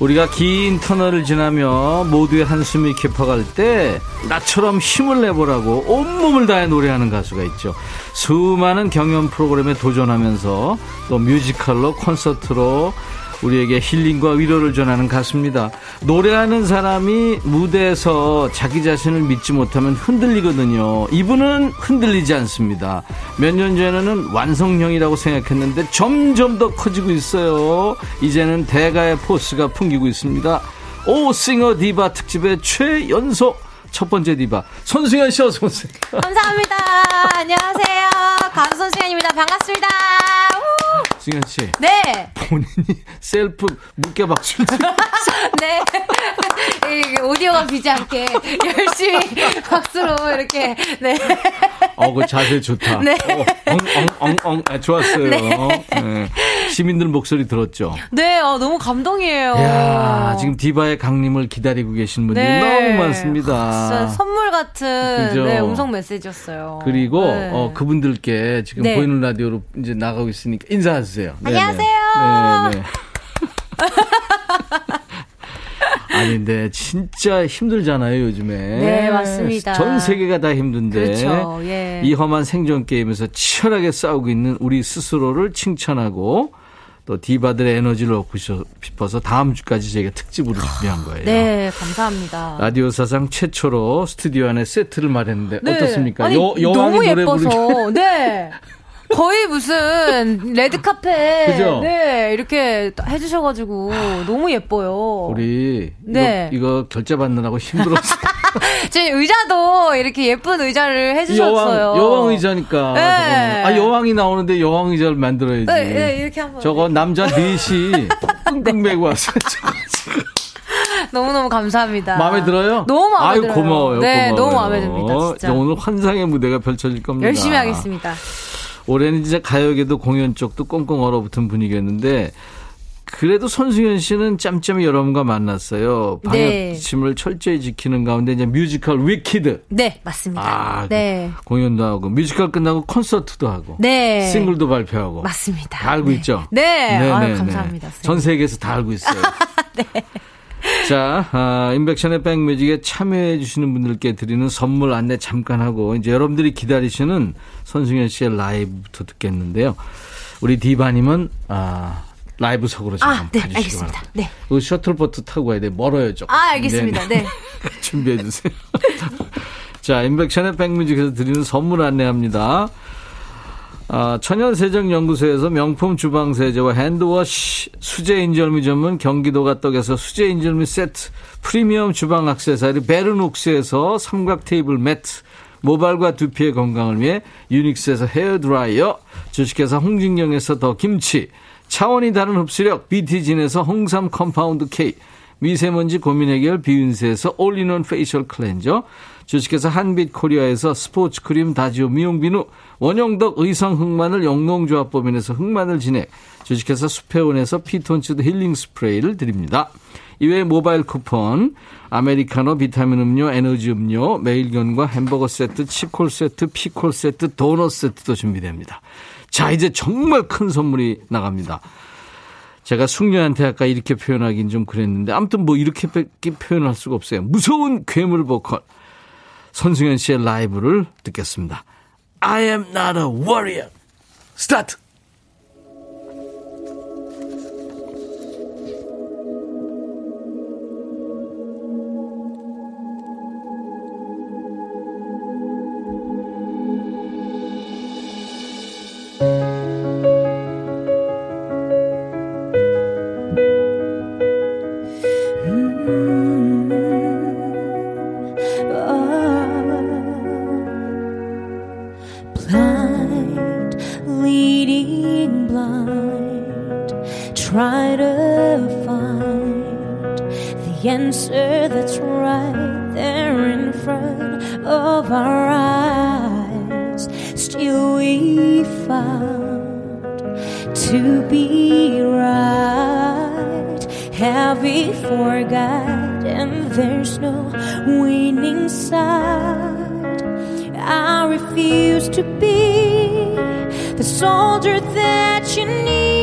우리가 긴 터널을 지나며 모두의 한숨이 깊어갈 때 나처럼 힘을 내보라고 온몸을 다해 노래하는 가수가 있죠. 수많은 경연 프로그램에 도전하면서 또 뮤지컬로 콘서트로 우리에게 힐링과 위로를 전하는 가수입니다. 노래하는 사람이 무대에서 자기 자신을 믿지 못하면 흔들리거든요. 이분은 흔들리지 않습니다. 몇 년 전에는 완성형이라고 생각했는데 점점 더 커지고 있어요. 이제는 대가의 포스가 풍기고 있습니다. 오 싱어 디바 특집의 최연소 첫 번째 디바 손승연 씨 어서 오세요. 감사합니다. 안녕하세요. 가수 손승연입니다. 반갑습니다. 우! 승연 씨 네. 본인이 셀프 무게 박수 네. 이 오디오가 비지 않게 열심히 박수로 이렇게, 네. 어, 그 자세 좋다. 네. 어, 엉, 엉, 엉, 엉. 아, 좋았어요. 네. 네. 시민들 목소리 들었죠? 네, 어, 너무 감동이에요. 야 지금 디바의 강림을 기다리고 계신 분들이 네. 너무 많습니다. 선물 같은 그죠? 네, 음성 메시지였어요. 그리고 네. 어, 그분들께 지금 네. 보이는 라디오로 이제 나가고 있으니까 인사하세요. 네네. 안녕하세요. 네네. 아닌데 진짜 힘들잖아요 요즘에. 네, 맞습니다. 전 세계가 다 힘든데 그렇죠. 예. 이 험한 생존 게임에서 치열하게 싸우고 있는 우리 스스로를 칭찬하고 또 디바들의 에너지를 얻고 싶어서 다음 주까지 저희가 특집으로 준비한 거예요. 네, 감사합니다. 라디오 사상 최초로 스튜디오 안에 세트를 마련했는데 네. 어떻습니까? 아니, 여, 여왕이 너무 예뻐서. 부르기. 네. 거의 무슨 레드카페 그죠? 네 이렇게 해주셔가지고 너무 예뻐요. 우리 네. 이거, 이거 결제 받느라고 힘들었어요. 저희 의자도 이렇게 예쁜 의자를 해주셨어요. 여왕 여왕 의자니까. 네. 아 여왕이 나오는데 여왕 의자를 만들어야지. 네, 네, 이렇게 한번. 저거 남자 넷이 끙끙 매고 왔어요. 너무너무 감사합니다. 마음에 들어요? 너무 마음에 아유, 들어요. 고마워요. 네, 고마워요. 너무 마음에 듭니다. 진짜. 오늘 환상의 무대가 펼쳐질 겁니다. 열심히 하겠습니다. 올해는 진짜 가요계도 공연 쪽도 꽁꽁 얼어붙은 분위기였는데 그래도 손승연 씨는 짬짬이 여러분과 만났어요. 네. 방역지침을 철저히 지키는 가운데 이제 뮤지컬 위키드 네, 맞습니다. 아, 네. 공연도 하고 뮤지컬 끝나고 콘서트도 하고 네. 싱글도 발표하고 맞습니다. 다 알고 네. 있죠? 네. 네, 아유, 네, 감사합니다. 네. 전 세계에서 다 알고 있어요. 자, 아, 임백천의 백뮤직에 참여해 주시는 분들께 드리는 선물 안내 잠깐 하고 이제 여러분들이 기다리시는 손승연 씨의 라이브부터 듣겠는데요. 우리 디바님은 아, 라이브석으로 잠깐 아, 네, 가주시기 알겠습니다. 바랍니다. 네. 그 셔틀버스 타고 가야 돼. 멀어요, 조금. 아, 알겠습니다. 네. 준비해 주세요. 자, 인백션의 백뮤직에서 드리는 선물 안내합니다. 아, 천연세정연구소에서 명품 주방세제와 핸드워시, 수제인절미 전문 경기도가 떡에서 수제인절미 세트, 프리미엄 주방 액세서리 베르녹스에서 삼각 테이블 매트, 모발과 두피의 건강을 위해 유닉스에서 헤어드라이어, 주식회사 홍진경에서 더 김치, 차원이 다른 흡수력 BT진에서 홍삼 compound K, 미세먼지 고민 해결 비윤세에서 올리는 facial cleanser, 주식회사 한빛 코리아에서 스포츠 크림 다지오 미용 비누, 원형덕 의성 흑마늘 영농조합법인에서 흑마늘 진액, 주식회사 수페온에서 피톤치드 힐링 스프레이를 드립니다. 이외에 모바일 쿠폰, 아메리카노, 비타민 음료, 에너지 음료, 매일견과 햄버거 세트, 치콜 세트, 피콜 세트, 도넛 세트도 준비됩니다. 자, 이제 정말 큰 선물이 나갑니다. 제가 숙녀한테 아까 이렇게 표현하긴 좀 그랬는데 아무튼 뭐 이렇게 표현할 수가 없어요. 무서운 괴물 보컬 손승현 씨의 라이브를 듣겠습니다. I am not a warrior. 스 We forgotten there's no winning side? I refuse to be the soldier that you need.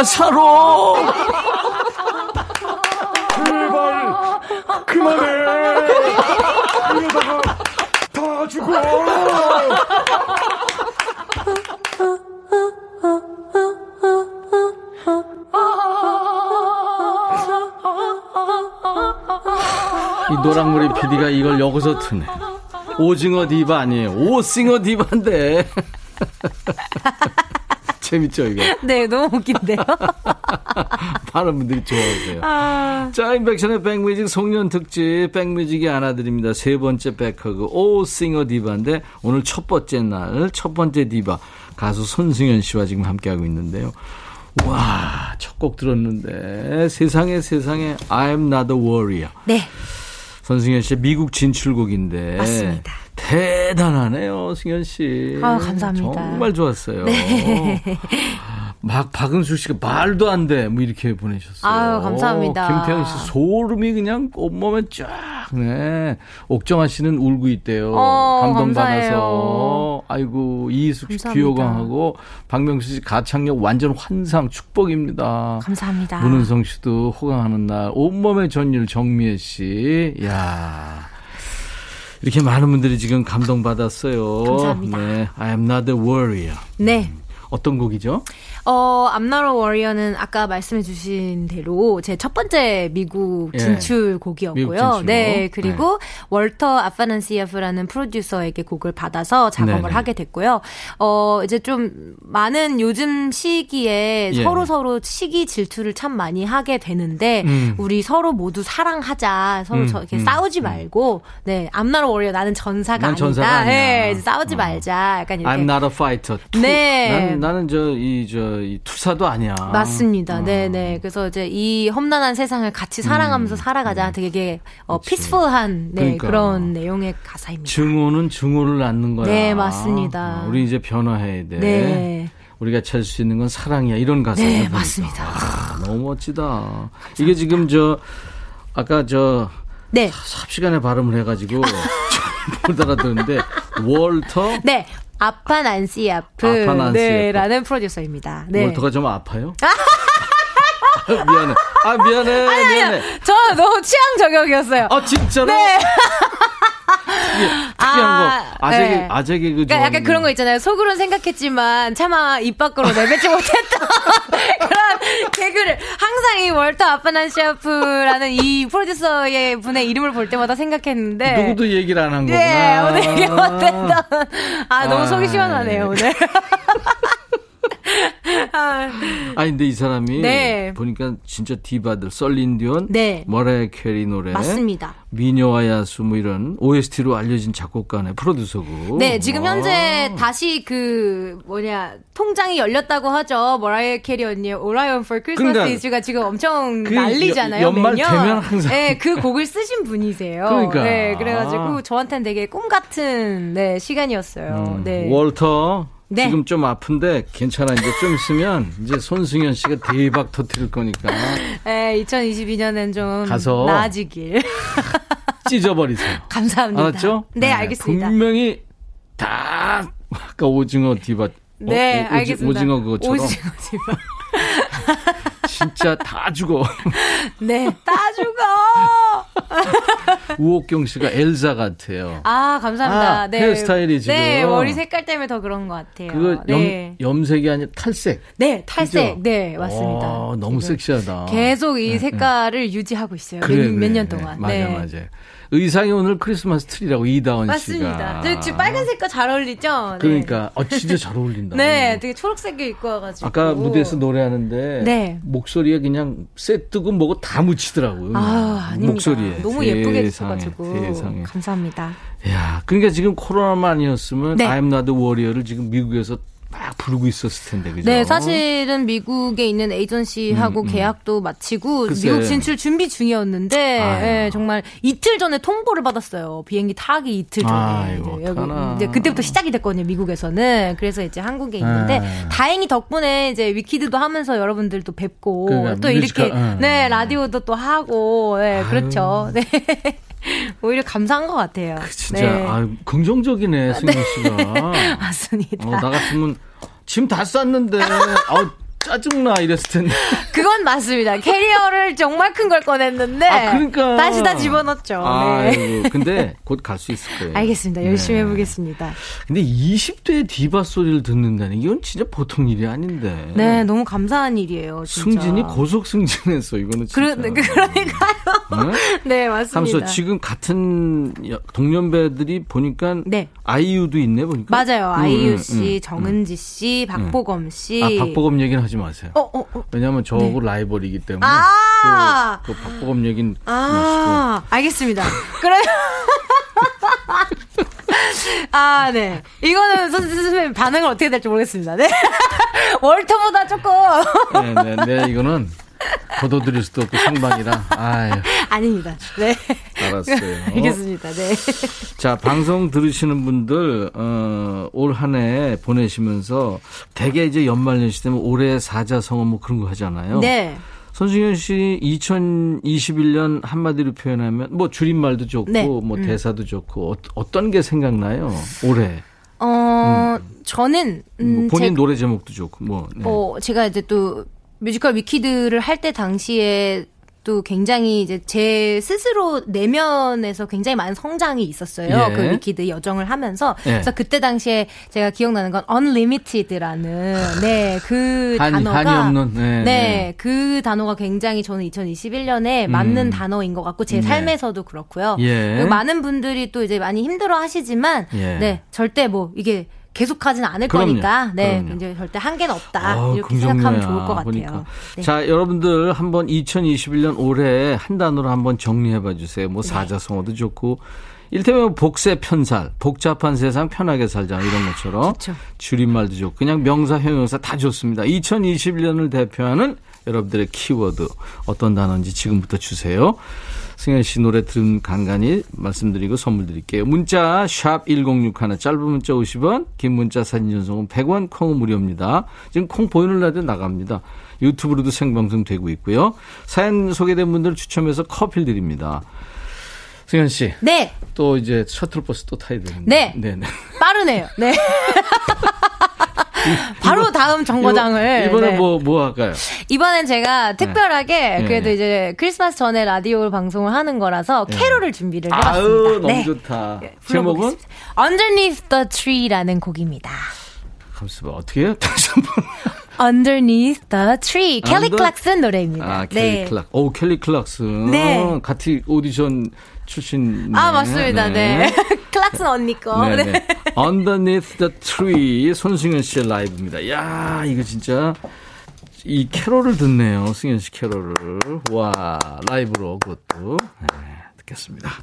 가 살아. 제발 그만해. 이러다가 다 죽어. 이 노랑머리 PD가 이걸 여기서 트네. 오징어 디바 아니에요. 오싱어 디바인데. 재밌죠, 이거? 네, 너무 웃긴데요? 많은 분들이 좋아하세요. 아. 자, 인백션의 백뮤직 송년 특집 백뮤직이 안아드립니다. 세 번째 백허그 오 싱어 디바인데 오늘 첫 번째 날 첫 번째 디바 가수 손승연 씨와 지금 함께하고 있는데요. 와, 첫 곡 들었는데 세상에 세상에 I'm not a warrior. 네. 손승연 씨의 미국 진출곡인데 맞습니다. 대단하네요, 승연 씨. 아, 감사합니다. 정말 좋았어요. 네. 막 박은수 씨가 말도 안 돼. 뭐 이렇게 보내셨어요. 아유, 감사합니다. 김태형 씨 소름이 그냥 온몸에 쫙. 네. 옥정아 씨는 울고 있대요. 어, 감동받아서. 아이고 이희숙 씨. 귀요광하고 박명수 씨 가창력 완전 환상 축복입니다. 감사합니다. 문은성 씨도 호강하는 날 온몸의 전율 정미애 씨. 야. 이렇게 많은 분들이 지금 감동받았어요. 감사합니다. 네. I am not a warrior. 네. 어떤 곡이죠? 어, 암나로 워리어는 아까 말씀해 주신 대로 제 첫 번째 미국 예. 진출 곡이었고요. 미국 진출곡. 네, 그리고 월터 아파난시아프라는 프로듀서에게 곡을 받아서 작업을 네네. 하게 됐고요. 어, 이제 좀 많은 요즘 시기에 예. 서로 서로 시기 질투를 참 많이 하게 되는데 음. 우리 서로 모두 사랑하자. 서로 음, 저 이렇게 음, 싸우지 말고 네, 암나로 워리어 나는 전사가 난 아니다. 전사가. 네, 이제 싸우지 말자. 약간 이렇게 I'm not a fighter. 투. 네. 나는, 나는 저, 이, 저, 이 투사도 아니야. 맞습니다. 네, 네. 그래서 이제 이 험난한 세상을 같이 사랑하면서 살아가자. 되게 어 peaceful한 네, 음. 그러니까. 그런 내용의 가사입니다. 증오는 증오를 낳는 거야. 네, 맞습니다. 어, 우리 이제 변화해야 돼. 네. 우리가 찾을 수 있는 건 사랑이야. 이런 가사예요. 네, 맞습니다. 아, 너무 멋지다. 이게 지금 저, 아까 저, 네. 삽시간에 발음을 해가지고, 못 알아듣는데, 월터? 네. 아파 난시 아프. 아파 난시 네. 라는 프로듀서입니다. 네. 월터가 좀 아파요? 아, 미안해. 아, 미안해. 아니, 미안해. 아니요. 저 너무 취향 저격이었어요. 아, 진짜로? 네. 특이한 아, 거. 아재, 네. 아재 개그 그러니까 약간 그런 거 있잖아요. 속으로는 생각했지만 차마 입 밖으로 내뱉지 못했던 개그를 이 월터 아파난시아프라는 이 프로듀서의 분의 이름을 볼 때마다 생각했는데 누구도 얘기를 안 한 거구나. 네, 오늘 얘기 못했던 아 너무 아, 속이 시원하네요 오늘. 아, 아니 근데 이 사람이 네. 보니까 진짜 디바들 셀린 디온, 네. 머라이어 캐리 노래, 맞습니다. 미녀와 야수 뭐 이런 OST로 알려진 작곡가네 프로듀서고. 네, 지금 와. 현재 다시 그 뭐냐 통장이 열렸다고 하죠. 머라이어 캐리 언니의 오라이언 for Christmas 이즈가 지금 엄청 그 난리잖아요. 연- 연말 매년. 되면 항상. 네, 그 곡을 쓰신 분이세요. 그러니까. 네, 그래가지고 아. 저한테는 되게 꿈 같은 네 시간이었어요. 음, 네. 월터 네. 지금 좀 아픈데 괜찮아 이제 좀 있으면 이제 손승연 씨가 대박 터뜨릴 거니까 네, 2022년엔 좀 가서 나아지길. 찢어버리세요. 감사합니다. 알았죠? 네, 알겠습니다. 분명히 다 아까 오징어 디바. 네, 어? 오- 오지- 알겠습니다. 오징어 그거처럼 오징어 디바. 진짜 다 죽어. 네, 다 죽어. 우옥경 씨가 엘사 같아요. 아, 감사합니다. 아, 네. 헤어스타일이 지금. 네, 머리 색깔 때문에 더 그런 것 같아요. 그거 염, 네. 염 색이 아니라 탈색. 네, 탈색. 그죠? 네, 맞습니다. 와, 너무 지금 섹시하다. 계속 이 네, 색깔을 유지하고 있어요. 그래, 몇, 년. 동안. 맞아, 네. 맞아. 의상이 오늘 크리스마스 트리라고 이다원 맞습니다. 씨가. 저 지금 빨간색과 잘 어울리죠? 네. 그러니까 어, 진짜 잘 어울린다. 네, 되게 초록색을 입고 와가지고. 아까 무대에서 노래하는데 네. 목소리에 그냥 쇠뜨고 뭐고 다 묻히더라고요. 아, 아닙니다. 목소리에. 너무 예쁘게 세상에, 해주셔가지고. 세상에. 감사합니다. 야, 그러니까 지금 코로나만 아니었으면 네. Not a warrior를 지금 미국에서 막 부르고 있었을 텐데 그죠? 네, 사실은 미국에 있는 에이전시하고 음, 음. 계약도 마치고 글쎄. 미국 진출 준비 중이었는데. 예, 정말 이틀 전에 통보를 받았어요. 비행기 타기 이틀 전에 아이고, 이제. 이제 그때부터 시작이 됐거든요. 미국에서는 그래서 이제 한국에 있는데 아. 다행히 덕분에 이제 위키드도 하면서 여러분들도 뵙고 그러니까 또 이렇게 뮤지컬, 응. 네 라디오도 또 하고 예, 그렇죠. 네. 오히려 감사한 것 같아요. 진짜 네. 아유, 긍정적이네 승현 씨가. 맞습니다. 어, 나 같으면 짐 다 쌌는데 아우 짜증나 이랬을 텐데. 그건 맞습니다. 캐리어를 정말 큰 걸 꺼냈는데 아, 그러니까. 다시 다 집어넣었죠. 네. 아이고, 근데 곧 갈 수 있을 거예요. 알겠습니다. 열심히 네. 해보겠습니다. 근데 20대 디바 소리를 듣는다는 게 이건 진짜 보통 일이 아닌데. 네, 너무 감사한 일이에요. 진짜. 승진이 고속 승진했어 이거는 진짜. 그러, 네, 그러니까요. 네? 네, 맞습니다. 하면서 지금 같은 여- 동년배들이 보니까 네. 아이유도 있네 보니까. 맞아요. 음, 아이유 음, 씨, 음, 정은지 씨, 박보검 씨. 아 박보검 얘기는 하지 마세요. 어, 어, 어. 왜냐하면 저하고 라이벌이기 때문에. 아! 그, 그 박보검 얘기는 아, 알겠습니다. 그래. 아, 네. 이거는 선- 선생님 반응을 어떻게 될지 모르겠습니다. 네. 월터보다 조금. 마시고. 네, 네, 네, 이거는 거둬들일 수도 없고 생방이라. 아유, 아닙니다. 네. 알았어요. 알겠습니다. 네. 자, 방송 들으시는 분들, 어, 올 한 해 보내시면서 대개 이제 연말연시 되면 올해 사자성어 뭐 그런 거 하잖아요. 네. 손승현 씨 2021년 한마디로 표현하면 뭐 줄임말도 좋고 네. 뭐 음. 대사도 좋고 어, 떤게 생각나요? 올해. 어, 저는, 뭐 음, 본인 제- 노래 제목도 좋고 뭐. 네. 어, 제가 이제 또 뮤지컬 위키드를 할 때 당시에 또 굉장히 이제 제 스스로 내면에서 굉장히 많은 성장이 있었어요. 예. 그 위키드 여정을 하면서. 예. 그래서 그때 당시에 제가 기억나는 건 unlimited라는 네, 그 단어가 한이 없는, 네, 네. 그 단어가 굉장히 저는 2021년에 맞는 음. 단어인 것 같고 제 네. 삶에서도 그렇고요. 예. 많은 분들이 또 이제 많이 힘들어 하시지만 예. 네, 절대 뭐 이게 계속하지는 않을 그럼요. 거니까 네, 그럼요. 이제 절대 한계는 없다 아우, 이렇게 긍정매야, 생각하면 좋을 것 같아요. 네. 자, 여러분들 한번 2021년 올해 한 단어로 한번 정리해 봐 주세요. 네. 뭐 사자성어도 좋고 일테면 복세 편살, 복잡한 세상 편하게 살자 이런 것처럼 줄임말도 좋고 그냥 명사 형용사 다 좋습니다. 2021년을 대표하는 여러분들의 키워드 어떤 단어인지 지금부터 주세요. 승현 씨 노래 들은 간간히 말씀드리고 선물 드릴게요. 문자 샵 1061, 짧은 문자 50원, 긴 문자 사진 전송은 100원, 콩은 무료입니다. 지금 콩 보이는 라디오 나갑니다. 유튜브로도 생방송 되고 있고요. 사연 소개된 분들 추첨해서 커피 드립니다. 승현 씨. 네. 또 이제 셔틀버스 또 타야 되는데. 네. 네 네. 빠르네요. 네. 바로 다음 정거장을 이번 에 네. 뭐, 뭐 할까요? 이번엔 제가 특별하게 네. 그래도 이제 크리스마스 전에 라디오 방송을 하는 거라서 네. 캐롤을 준비를 해봤습니다. 너무 네. 좋다. 제목은? Underneath the Tree라는 곡입니다. 뭐 어떻게 해요? 다시 한 번. Underneath the Tree. 켈리 클락슨 노래입니다. 아, 켈리 클락. 오, 켈리 클락슨. 네. 같이 오디션 출신. 아, 맞습니다. 네. 클락슨 언니 거. 네, 네. 네. Underneath the Tree 손승연 씨의 라이브입니다. 야, 이거 진짜 이 캐롤을 듣네요. 승연 씨 캐롤을. 와, 라이브로 그것도 네, 듣겠습니다.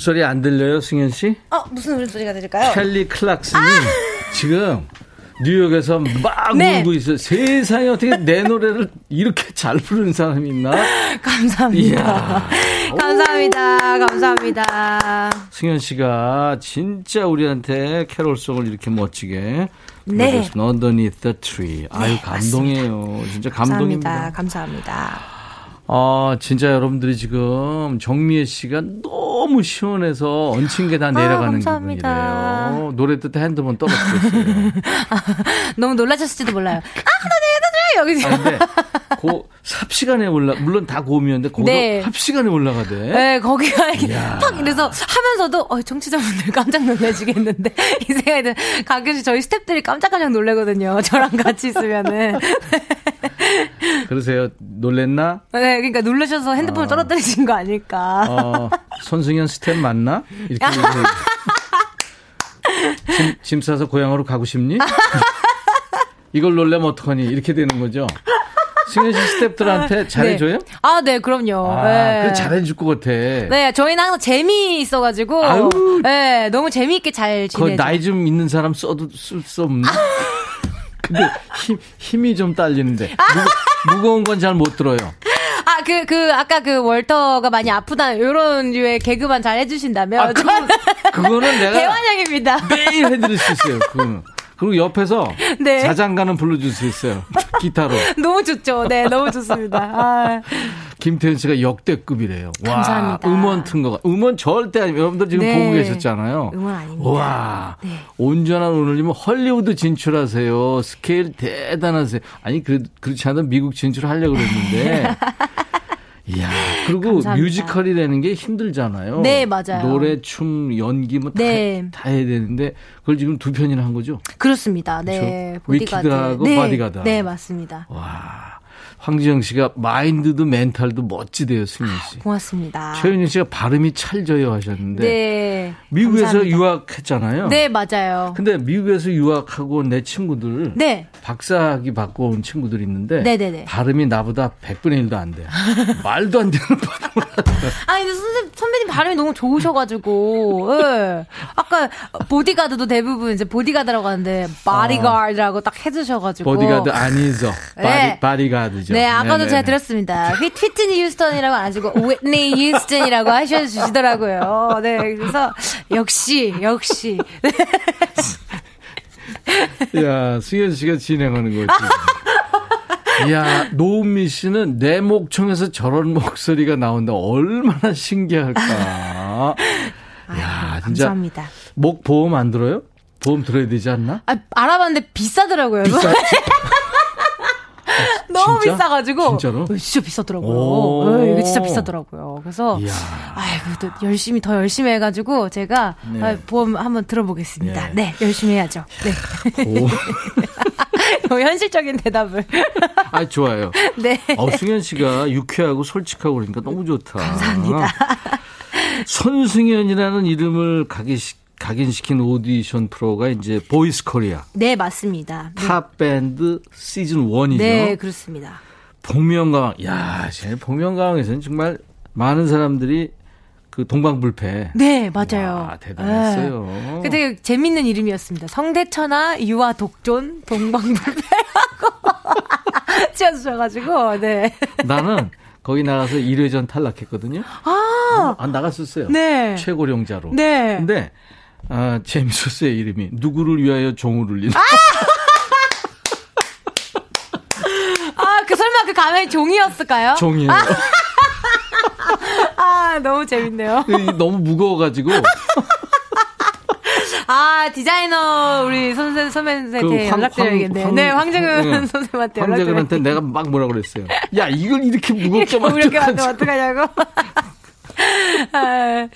울음소리 안 들려요, 승현 씨? 어, 무슨 울음소리가 들릴까요? 켈리 클락슨이 지금 뉴욕에서 막 네. 울고 있어요. 세상에 어떻게 내 노래를 이렇게 잘 부르는 사람이 있나? 감사합니다. 감사합니다. 감사합니다. 승현 씨가 진짜 우리한테 캐롤송을 이렇게 멋지게 네. 불러줬습니다. Underneath the Tree. 아유 감동이에요. 진짜 감동입니다. 감사합니다. 감사합니다. 아 진짜 여러분들이 지금 정미애 씨가 너무 시원해서 얹힌 게 다 내려가는 감사합니다. 기분이래요. 노래 듣다 핸드폰 떨어뜨렸어요. 너무 놀라셨을지도 몰라요. 아, 나 아, 근데 고 삽시간에 올라 물론 다 고음이었는데 고도 네. 합시간에 올라가대. 네, 거기가 이렇게 이야. 팍 이래서 하면서도 어, 청취자분들 깜짝 놀라시겠는데 이 생각이 들 가끔씩 저희 스탭들이 깜짝깜짝 놀라거든요. 저랑 같이 있으면은. 그러세요. 놀랬나? 네, 그러니까 놀라셔서 핸드폰을 떨어뜨리신 거 아닐까. 어, 손승연 스텝 맞나? 이렇게. 짐, 짐 싸서 고향으로 가고 싶니? 이걸 놀래면 어떡하니? 이렇게 되는 거죠. 승연 씨 스텝들한테 잘해줘요? 네. 아, 네, 그럼요. 아, 네. 그래 잘해줄 것 같아. 네, 저희는 항상 재미있어가지고. 아유. 네, 너무 재미있게 잘그 지내죠. 나이 좀 있는 사람 써도 쓸 수 없나? 근데 힘, 힘이 좀 딸리는데. 무, 무거 운 건 잘 못 들어요. 아, 그, 그, 아까 그 월터가 많이 아프다, 요런 류의 개그만 잘 해주신다면. 아, 그건- 그거는 내가 대환영입니다. 매일 해드릴 수 있어요. 그거는. 그리고 옆에서 네. 자장가는 불러줄 수 있어요. 기타로. 너무 좋죠. 네, 너무 좋습니다. 아, 김태현 씨가 역대급이래요. 감사합니다. 와, 음원 튼 거가. 음원 절대 아니에요. 여러분들 지금 네. 보고 계셨잖아요. 음원 아닙니다. 와, 네. 온전한 오늘이면 헐리우드 진출하세요. 스케일 대단하세요. 아니, 그, 그렇지 않아도 미국 진출하려고 그랬는데. 이야, 그리고 감사합니다. 뮤지컬이라는 게 힘들잖아요. 네, 맞아요. 노래, 춤, 연기 뭐 다, 네. 다 해야 되는데 그걸 지금 두 편이나 한 거죠. 그렇습니다. 네. 그렇죠? 위키드하고 네. 바디가드. 네, 맞습니다. 황지영 씨가 마인드도 멘탈도 멋지대요, 승연 씨. 고맙습니다. 최윤희 씨가 발음이 찰져요 하셨는데 네. 미국에서 감사합니다. 유학했잖아요. 네, 맞아요. 근데 미국에서 유학하고 온 내 친구들 네. 박사학위 받고 온 친구들이 있는데 네네네. 발음이 나보다 100분의 1도 안 돼. 말도 안 되는 발음을. 아니, 근데 선생님, 선배님 발음이 너무 좋으셔 가지고, 예. 아까 보디가드도 대부분 이제 보디가드라고 하는데, 바디가드라고 딱 해주셔가지고. 보디가드 아니죠. 바디, 네. 바디가드죠. 네, 아까도 네네네. 제가 들었습니다. 휘, 휘트니 휴스턴이라고 안 하시고, 휘트니 휴스턴이라고 하셔주시더라고요. 네, 그래서, 역시, 역시. 야, 승현 씨가 진행하는 거지. 야, 노은미 씨는 내 목청에서 저런 목소리가 나온다. 얼마나 신기할까. 야, 진짜. 감사합니다. 목 보험 안 들어요? 보험 들어야 되지 않나? 아, 알아봤는데 비싸더라고요. 비싸? 너무 진짜? 비싸가지고. 진짜로? 어, 진짜 비싸더라고요. 오. 네, 이게 진짜 비싸더라고요. 그래서. 이야. 아이고, 또 열심히, 더 열심히 해가지고, 제가 네. 아, 보험 한번 들어보겠습니다. 네, 열심히 해야죠. 네. 오. 현실적인 대답을. 아, 좋아요. 네. 어, 승연 씨가 유쾌하고 솔직하고 그러니까 너무 좋다. 감사합니다. 손승연이라는 이름을 각인시, 각인시킨 오디션 프로가 이제 보이스 코리아. 네, 맞습니다. 네. 탑 밴드 시즌 1이죠. 네, 그렇습니다. 복면가왕. 야, 제 복면가왕에서는 정말 많은 사람들이 그그 동방불패. 네, 맞아요. 아, 대단했어요. 네. 그 되게 재밌는 이름이었습니다. 성대천하, 유아 독존, 동방불패라고 지어주셔가지고, 네. 나는 거기 나가서 1회전 탈락했거든요. 아, 안 나갔었어요. 네. 최고령자로. 네. 근데 아, 재밌었어요, 이름이. 누구를 위하여 종을 울리는. 아, 그 설마 그 가면이 종이었을까요? 종이에요. 아, 너무 재밌네요. 너무 무거워가지고. 아, 디자이너 우리 선생, 선배님한테 그 황- 연락드려야겠네요. 황- 네, 황- 황정은 네. 선생님한테 황재근한테 연락드려야겠네요. 내가 막 뭐라 그랬어요. 야, 이걸 이렇게 무겁게 이렇게 만들면. 어떡하냐고. 아,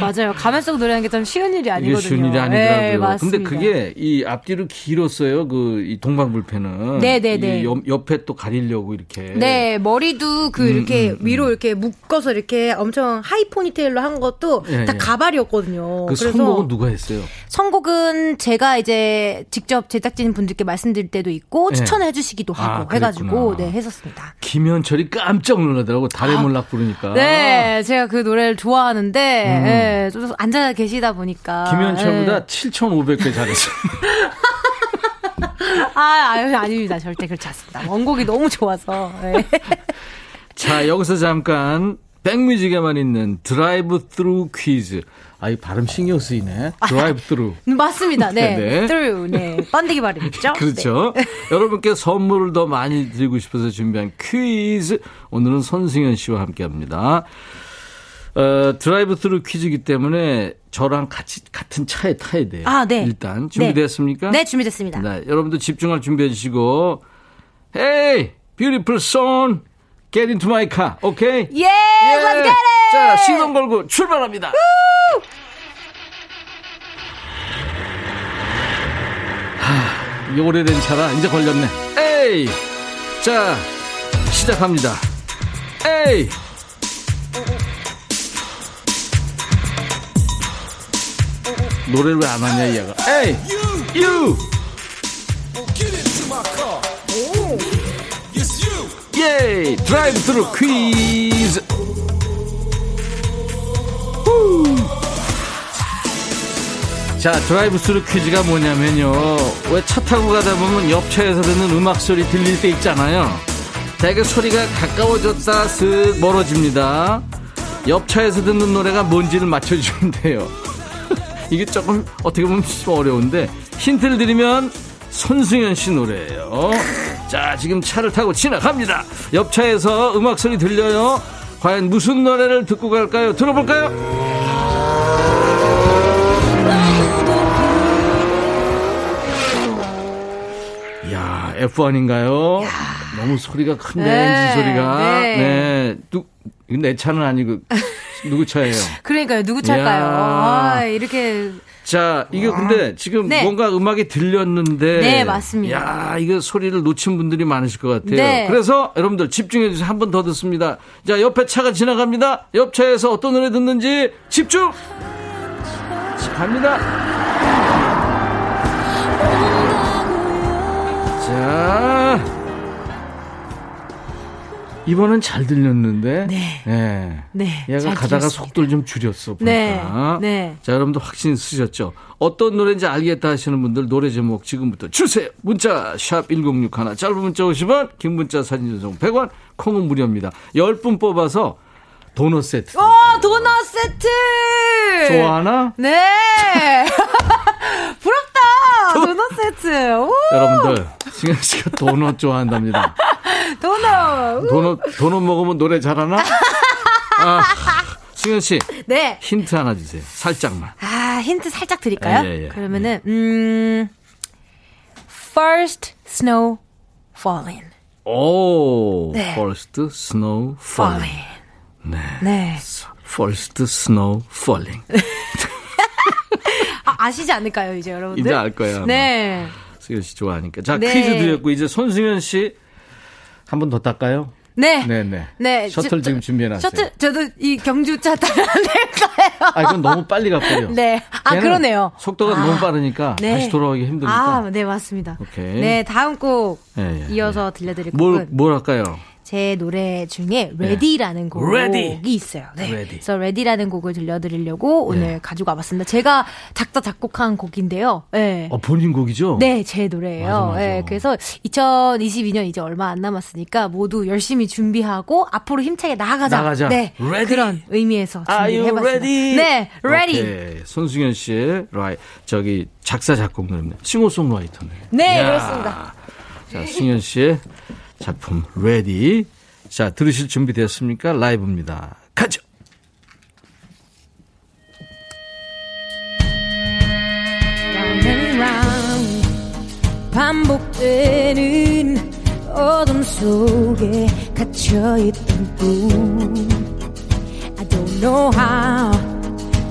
맞아요. 가면 속 노래하는 게좀 쉬운 일이 아니거든요. 쉬운 일이 아니더라고요. 네, 맞습니다. 근데 그게 이 앞뒤로 길었어요. 그 이 동방불패는. 네, 네, 네. 이 옆, 옆에 또 가리려고 이렇게. 네, 머리도 그 음, 이렇게 음, 음. 위로 이렇게 묶어서 이렇게 엄청 하이 포니테일로 한 것도 예, 다 예. 가발이었거든요. 그 그래서 선곡은 누가 했어요? 선곡은 제가 이제 직접 제작진 분들께 말씀드릴 때도 있고 예. 추천해 주시기도 하고 아, 해가지고. 네 했었습니다. 김현철이 깜짝 놀라더라고. 달의 몰락 부르니까. 네, 제가 그 노래를 좋아하는데 음. 예, 좀 앉아 계시다 보니까 김현철보다 예. 7,500배 잘했어요. 아, 아유, 아닙니다. 절대 그렇지 않습니다. 원곡이 너무 좋아서. 예. 자, 여기서 잠깐 백뮤직에만 있는 드라이브 스루 퀴즈. 아, 이 발음 신경 쓰이네. 드라이브 스루. 맞습니다. 네. 네. through. 네. 번데기 발음이죠. 그렇죠. 여러분께 선물을 더 많이 드리고 싶어서 준비한 퀴즈. 오늘은 손승연 씨와 함께 합니다. 어, 드라이브 스루 퀴즈이기 때문에 저랑 같이 같은 차에 타야 돼요. 아, 네. 일단 준비됐습니까? 네, 준비됐습니다. 네, 여러분도 집중할 준비해 주시고 Hey, beautiful son, get into my car, okay? 예, let's get it! 자, 시동 걸고 출발합니다. 하, 이 오래된 차라 이제 걸렸네. 에이, 자, 시작합니다. 에이. 노래를 왜 안 하냐, 얘가. 에이, you. 예, 드라이브 스루 퀴즈. 후. 자, 드라이브 스루 퀴즈가 뭐냐면요. 왜 차 타고 가다 보면 옆 차에서 듣는 음악 소리 들릴 때 있잖아요. 되게 소리가 가까워졌다 쓱 멀어집니다. 옆 차에서 듣는 노래가 뭔지를 맞춰주면 돼요. 이게 조금 어떻게 보면 좀 어려운데 힌트를 드리면 손승연 씨 노래예요. 자, 지금 차를 타고 지나갑니다. 옆 차에서 음악 소리 들려요. 과연 무슨 노래를 듣고 갈까요? 들어볼까요? 야, F1인가요? 너무 소리가 큰데 네, 엔진 소리가. 네. 네. 내 차는 아니고 누구 차예요? 그러니까요. 누구? 이야. 아, 이렇게 자, 이게 근데 지금 네. 뭔가 음악이 들렸는데. 네, 맞습니다. 야, 이거 소리를 놓친 분들이 많으실 것 같아요. 네. 그래서 여러분들 집중해 주세요. 한 번 더 듣습니다. 자, 옆에 차가 지나갑니다. 옆 차에서 어떤 노래 듣는지 집중! 자, 갑니다. 자. 이번엔 잘 들렸는데. 네. 네. 네, 얘가 잘 가다가. 속도를 좀 줄였어. 보니까. 네, 네. 자, 여러분도 확신 쓰셨죠? 어떤 노래인지 알겠다 하시는 분들 노래 제목 지금부터 주세요. 문자 샵 1061, 짧은 문자 50원, 긴 문자 사진 전송 100원, 콩은 무료입니다. 10분 뽑아서 도넛 세트. 오, 도넛 세트! 좋아하나? 네! 부럽다! 도넛 세트! 오! 여러분들, 승현 씨가 도넛 좋아한답니다. 도넛! 도넛, 도넛 먹으면 노래 잘하나? 아, 승현 씨, 네. 힌트 하나 주세요. 살짝만. 아, 힌트 살짝 드릴까요? 예, 예, 예. 그러면은, 음, first snow falling. 오, 네. first snow falling. 네. 네. First snow falling. 아, 아시지 않을까요, 이제 여러분들? 이제 알 거예요. 아마. 네. 승현 씨 좋아하니까. 자, 네. 퀴즈 드렸고, 이제 손승현 씨 한 번더 탈까요? 네. 네네. 네. 셔틀 저- 지금 준비해놨어요. 셔틀, 저도 이 경주차 타면 안 될까요? 아, 이건 너무 빨리 가버려. 네. 아, 그러네요. 속도가 아, 너무 빠르니까 네. 다시 돌아오기 힘드니까. 아, 네, 맞습니다. 오케이. 네, 다음 곡 예, 예. 이어서 들려드릴 뭘, 곡은 뭘 할까요? 제 노래 중에 Ready라는 곡이 Ready. 있어요. 네. Ready. 그래서 Ready라는 곡을 들려드리려고 오늘 가지고 와봤습니다. 제가 작사 작곡한 곡인데요. 네. 어, 본인 곡이죠? 네, 제 노래예요. 맞아, 맞아. 네, 그래서 2022년 이제 얼마 안 남았으니까 모두 열심히 준비하고 앞으로 힘차게 나아가자. 나가자. 네, Ready? 그런 의미에서 준비해봤습니다. ready? 네, ready. 오케이. 손승연 씨의 라이 저기 작사 작곡 노래입니다. 싱어송라이터네. 네, 이야. 그렇습니다. 자, 승연 씨의 작품 Ready. 자, 들으실 준비 됐습니까? 라이브입니다. 가죠. 반복되는 어둠 속에 갇혀있던 꿈 I don't know how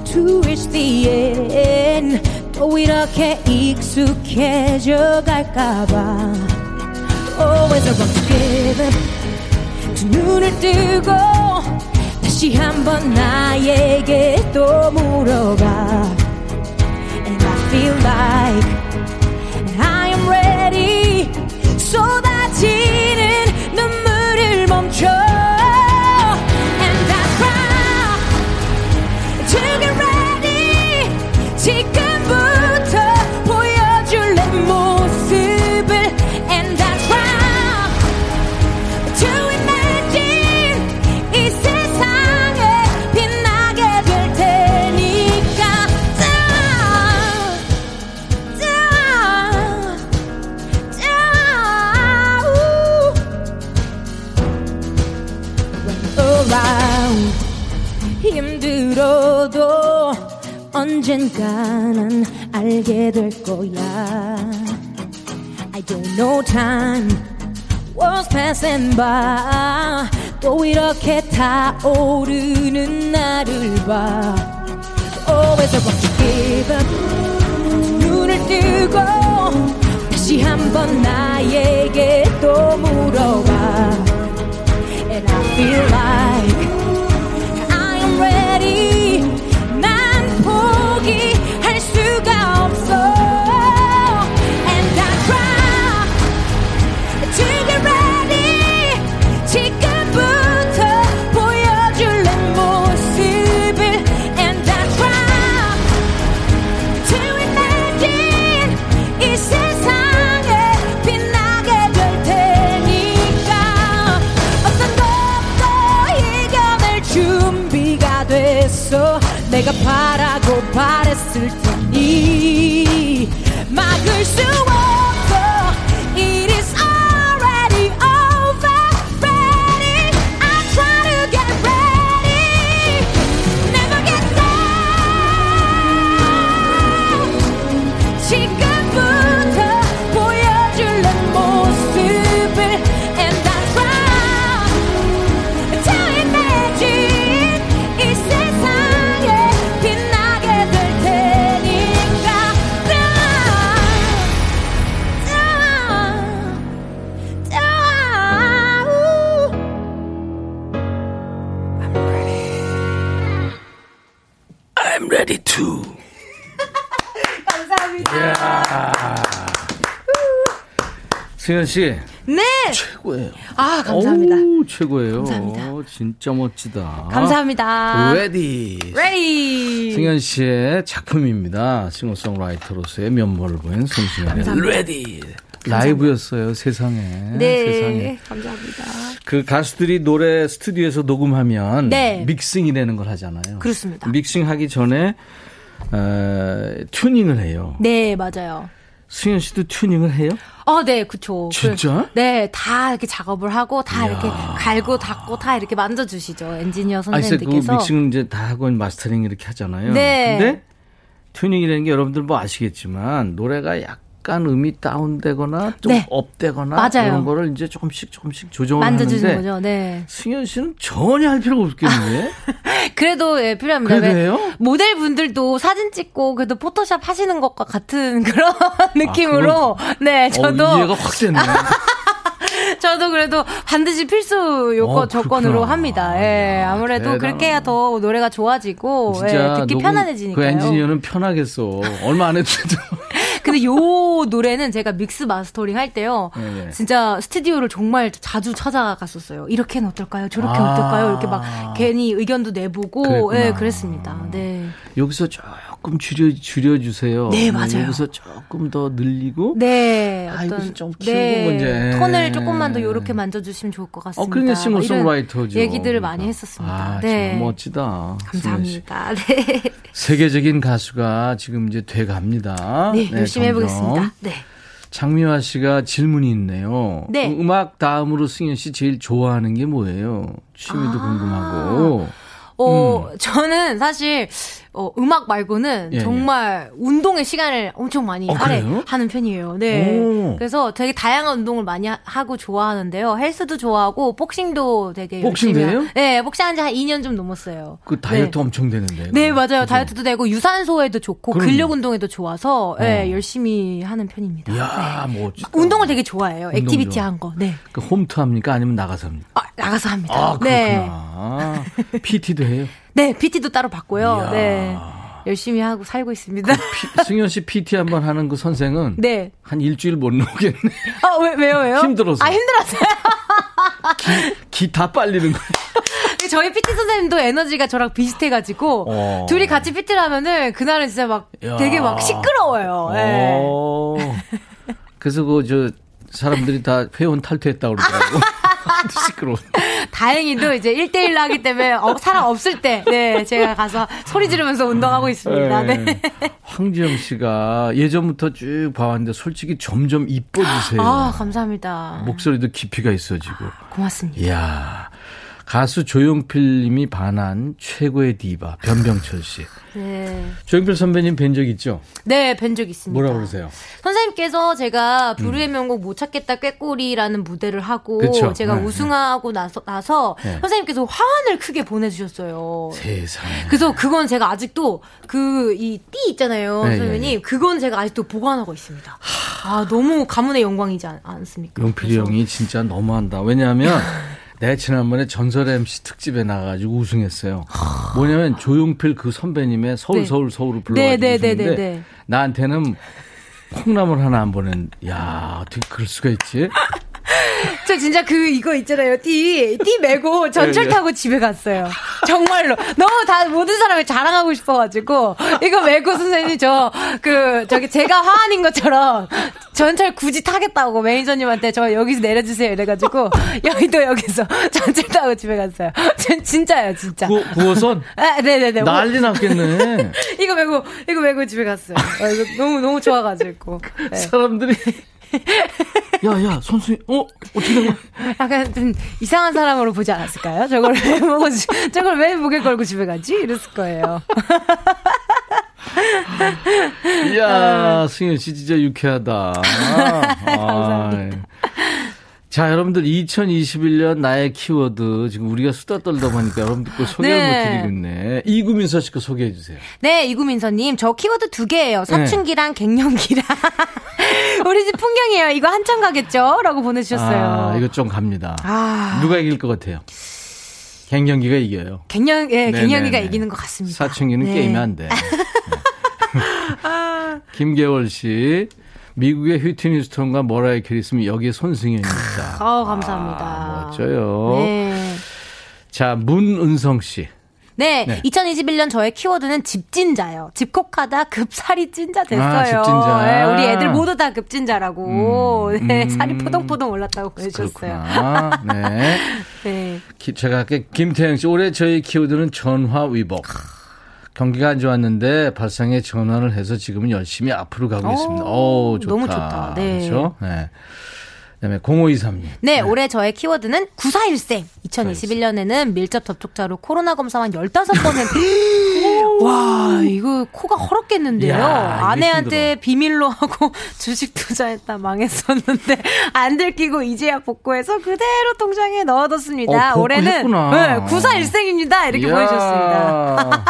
to reach the end 또 이렇게 익숙해져 갈까봐 Always a wrong to give up 두 눈을 뜨고 다시 한번 나에게 또 물어봐 And I feel like I am ready 쏟아지는 눈물을 멈춰 언젠가는 알게 될 거야 I don't know time was passing by 또 이렇게 타오르는 나를 봐 Always I want to give up 눈을 뜨고 다시 한번 나에게 또 물어봐 And I feel like I am ready 바 승연 씨. 네. 최고예요. 아, 감사합니다. 어우, 최고예요. 감사합니다. 진짜 멋지다. 감사합니다. Ready. Ready. 승연 씨의 작품입니다. 싱어송라이터로서의 면모를 보인 손승연의. Ready. 라이브였어요, 세상에. 네. 세상에. 감사합니다. 그 가수들이 노래 스튜디오에서 녹음하면 네. 믹싱이라는 걸 하잖아요. 그렇습니다. 믹싱하기 전에 어, 튜닝을 해요. 네, 맞아요. 승현 씨도 튜닝을 해요? 어, 네, 그쵸. 진짜? 그, 네, 다 이렇게 작업을 하고, 다 이렇게 갈고 닦고, 다 이렇게 만져주시죠. 엔지니어 그 선생님들께서. 믹싱 이제 다 하고 마스터링 이렇게 하잖아요. 네. 근데 튜닝이라는 게 여러분들 뭐 아시겠지만 노래가 약 간 음이 다운되거나 좀 네. 업되거나 맞아요. 이런 거를 이제 조금씩 조금씩 조정을 만져주시는 하는데 거죠. 네. 승현 씨는 전혀 할 필요가 없겠는데. 그래도 예, 필요합니다. 왜 그래요? 모델 분들도 사진 찍고 그래도 포토샵 하시는 것과 같은 그런 느낌으로 네 저도 어, 이해가 확 되네. 저도 그래도 반드시 필수 요건 어, 조건으로. 합니다. 예, 아무래도 대단하다. 그렇게 해야 더 노래가 좋아지고 예, 듣기 편안해지니까요. 그 엔지니어는 편하겠어. 얼마 안 해도. 근데 요 노래는 제가 믹스 마스터링 할 때요. 네. 진짜 스튜디오를 정말 자주 찾아갔었어요. 이렇게는 어떨까요? 저렇게 아. 어떨까요? 이렇게 막 괜히 의견도 내보고. 예, 그랬습니다. 네. 여기서 조금 줄여 줄여 주세요. 네, 맞아요. 여기서 조금 더 늘리고. 네, 아, 어떤 좀 키우고 이제. 톤을 조금만 더 요렇게 만져주시면 좋을 것 같습니다. 어, 그러니까 뭐 이런 싱어송라이터죠. 얘기들을 많이 했었습니다. 아, 네. 정말 멋지다. 감사합니다. 네. 세계적인 가수가 지금 이제 돼 갑니다. 네, 열심히 해보겠습니다. 네. 장미화 씨가 질문이 있네요. 네. 음, 음악 다음으로 승현 씨 제일 좋아하는 게 뭐예요? 취미도 아. 궁금하고. 어, 저는 사실, 어, 음악 말고는 예, 정말 운동의 시간을 엄청 많이 어? 할애하는 편이에요. 네. 오. 그래서 되게 다양한 운동을 많이 하- 하고 좋아하는데요. 헬스도 좋아하고, 복싱도 되게 복싱도 열심히. 해요? 하- 네, 복싱한 지 한 2년 좀 넘었어요. 그 다이어트 엄청 되는데. 네, 맞아요. 다이어트도 되고, 유산소에도 좋고, 그럼요. 근력 운동에도 좋아서, 네, 어. 열심히 하는 편입니다. 이야, 멋지다. 운동을 되게 좋아해요. 운동 activity 좋아. 한 거. 네. 그 홈트 합니까? 아니면 나가서 합니까? 아, 나가서 합니다. 아, 네. 그렇구나. PT도 해요? 네, PT도 따로 받고요. 이야. 네. 열심히 하고 살고 있습니다. 피- 승현 씨 PT 한번 하는 그 선생은 네. 한 일주일 못 나오겠네. 아, 왜, 왜요, 왜요? 힘들어서. 아, 힘들었어요. 기다 빨리는. 근데 저희 PT 선생님도 에너지가 저랑 비슷해가지고, 어. 둘이 같이 PT를 하면은, 그날은 진짜 막 야. 되게 막 시끄러워요. 네. 어. 그래서 그저 사람들이 다 회원 탈퇴했다고 그러더라고. 시끄러워. 다행히도 이제 1대1로 하기 때문에 어, 사람 없을 때, 네, 제가 가서 소리 지르면서 운동하고 있습니다. 네. 네. 황지영 씨가 예전부터 쭉 봐왔는데 솔직히 점점 이뻐지세요. 아, 감사합니다. 목소리도 깊이가 있어지고. 고맙습니다. 이야. 가수 조용필 님이 반한 최고의 디바 변병철 씨. 네. 조용필 선배님 뵌 적 있죠? 네, 뵌 적 있습니다. 뭐라 그러세요? 선생님께서 제가 불후의 명곡 못 찾겠다 꾀꼬리라는 무대를 하고 그쵸. 제가 네, 우승하고 나서 나서 네. 선생님께서 화환을 크게 보내주셨어요. 세상에. 그래서 그건 제가 아직도 그 이 띠 있잖아요, 네, 선생님. 네, 그건 제가 아직도 보관하고 있습니다. 아 너무 가문의 영광이지 않, 않습니까? 용필이 형이 진짜 너무한다. 왜냐하면 내가 지난번에 전설 MC 특집에 나가가지고 우승했어요. 뭐냐면 조용필 그 선배님의 서울 네. 서울 서울을 네, 불러가지고 네, 네, 네, 네. 나한테는 콩나물 하나 안 보낸. 야 어떻게 그럴 수가 있지? 저 진짜 그 이거 있잖아요. 띠, 띠 메고 전철 네, 네. 타고 집에 갔어요. 정말로. 너무 다 모든 사람을 자랑하고 싶어가지고 이거 메고 선생님 저 그 저기 제가 화환인 것처럼 전철 굳이 타겠다고 매니저님한테 저 여기서 내려주세요 이래가지고 여의도 여기서 전철 타고 집에 갔어요. 진, 진짜요, 진짜. 구, 구호선 아, 네네네. 난리 났겠네. 이거 메고 이거 메고 집에 갔어요. 아, 이거 너무 너무 좋아가지고. 네. 사람들이 야 야 선수 어 어떻게 된 거야? 약간 좀 이상한 사람으로 보지 않았을까요? 저걸 왜 보고, 지- 저걸 왜 목에 걸고 집에 가지? 이랬을 거예요. 이야, 승현 씨 진짜 유쾌하다. 감사합니다. 자, 여러분들 2021년 나의 키워드 지금 우리가 수다 떨다 보니까 여러분들 거 소개를 네. 못 드리고 있네. 이구민서 씨 거 소개해 주세요. 네, 이구민서 님, 저 키워드 두 개예요. 사춘기랑 갱년기랑. 우리 집 풍경이에요. 이거 한참 가겠죠? 라고 보내주셨어요. 아, 이거 좀 갑니다. 아. 누가 이길 것 같아요? 갱년기가 이겨요. 갱년, 예, 네, 갱년기가 네, 네. 이기는 것 같습니다. 사춘기는 네. 게임이 안 돼. 네. 김계월 씨. 미국의 휘트니 휴스턴과 머라이어 캐리 있으면 여기에 손승연입니다. 어, 감사합니다. 멋져요. 네. 자, 문은성 씨. 네, 네. 2021년 저의 키워드는 집찐자요. 집콕하다 급살이 찐자 됐어요. 아, 집찐자. 네, 우리 애들 모두 다 급찐자라고. 네, 음. 살이 포동포동 올랐다고. 그렇구나. 네. 네. 기- 제가 할게 김태영 씨 올해 저희 키워드는 전화 위복. 경기가 안 좋았는데 발상에 전환을 해서 지금은 열심히 앞으로 가고 오, 있습니다. 오, 좋다. 너무 좋다. 네. 그렇죠? 네. 그다음에 0523님. 네, 올해 저의 키워드는 94일생. 2021년에는 밀접 접촉자로 코로나 검사만 15번 했 와, 이거 코가 헐었겠는데요. 이게 아내한테 비밀로 하고 주식 투자했다 망했었는데 안 들키고 이제야 복구해서 그대로 통장에 넣어뒀습니다. 어, 올해는. 네, 94일생입니다. 이렇게 이야. 보내주셨습니다.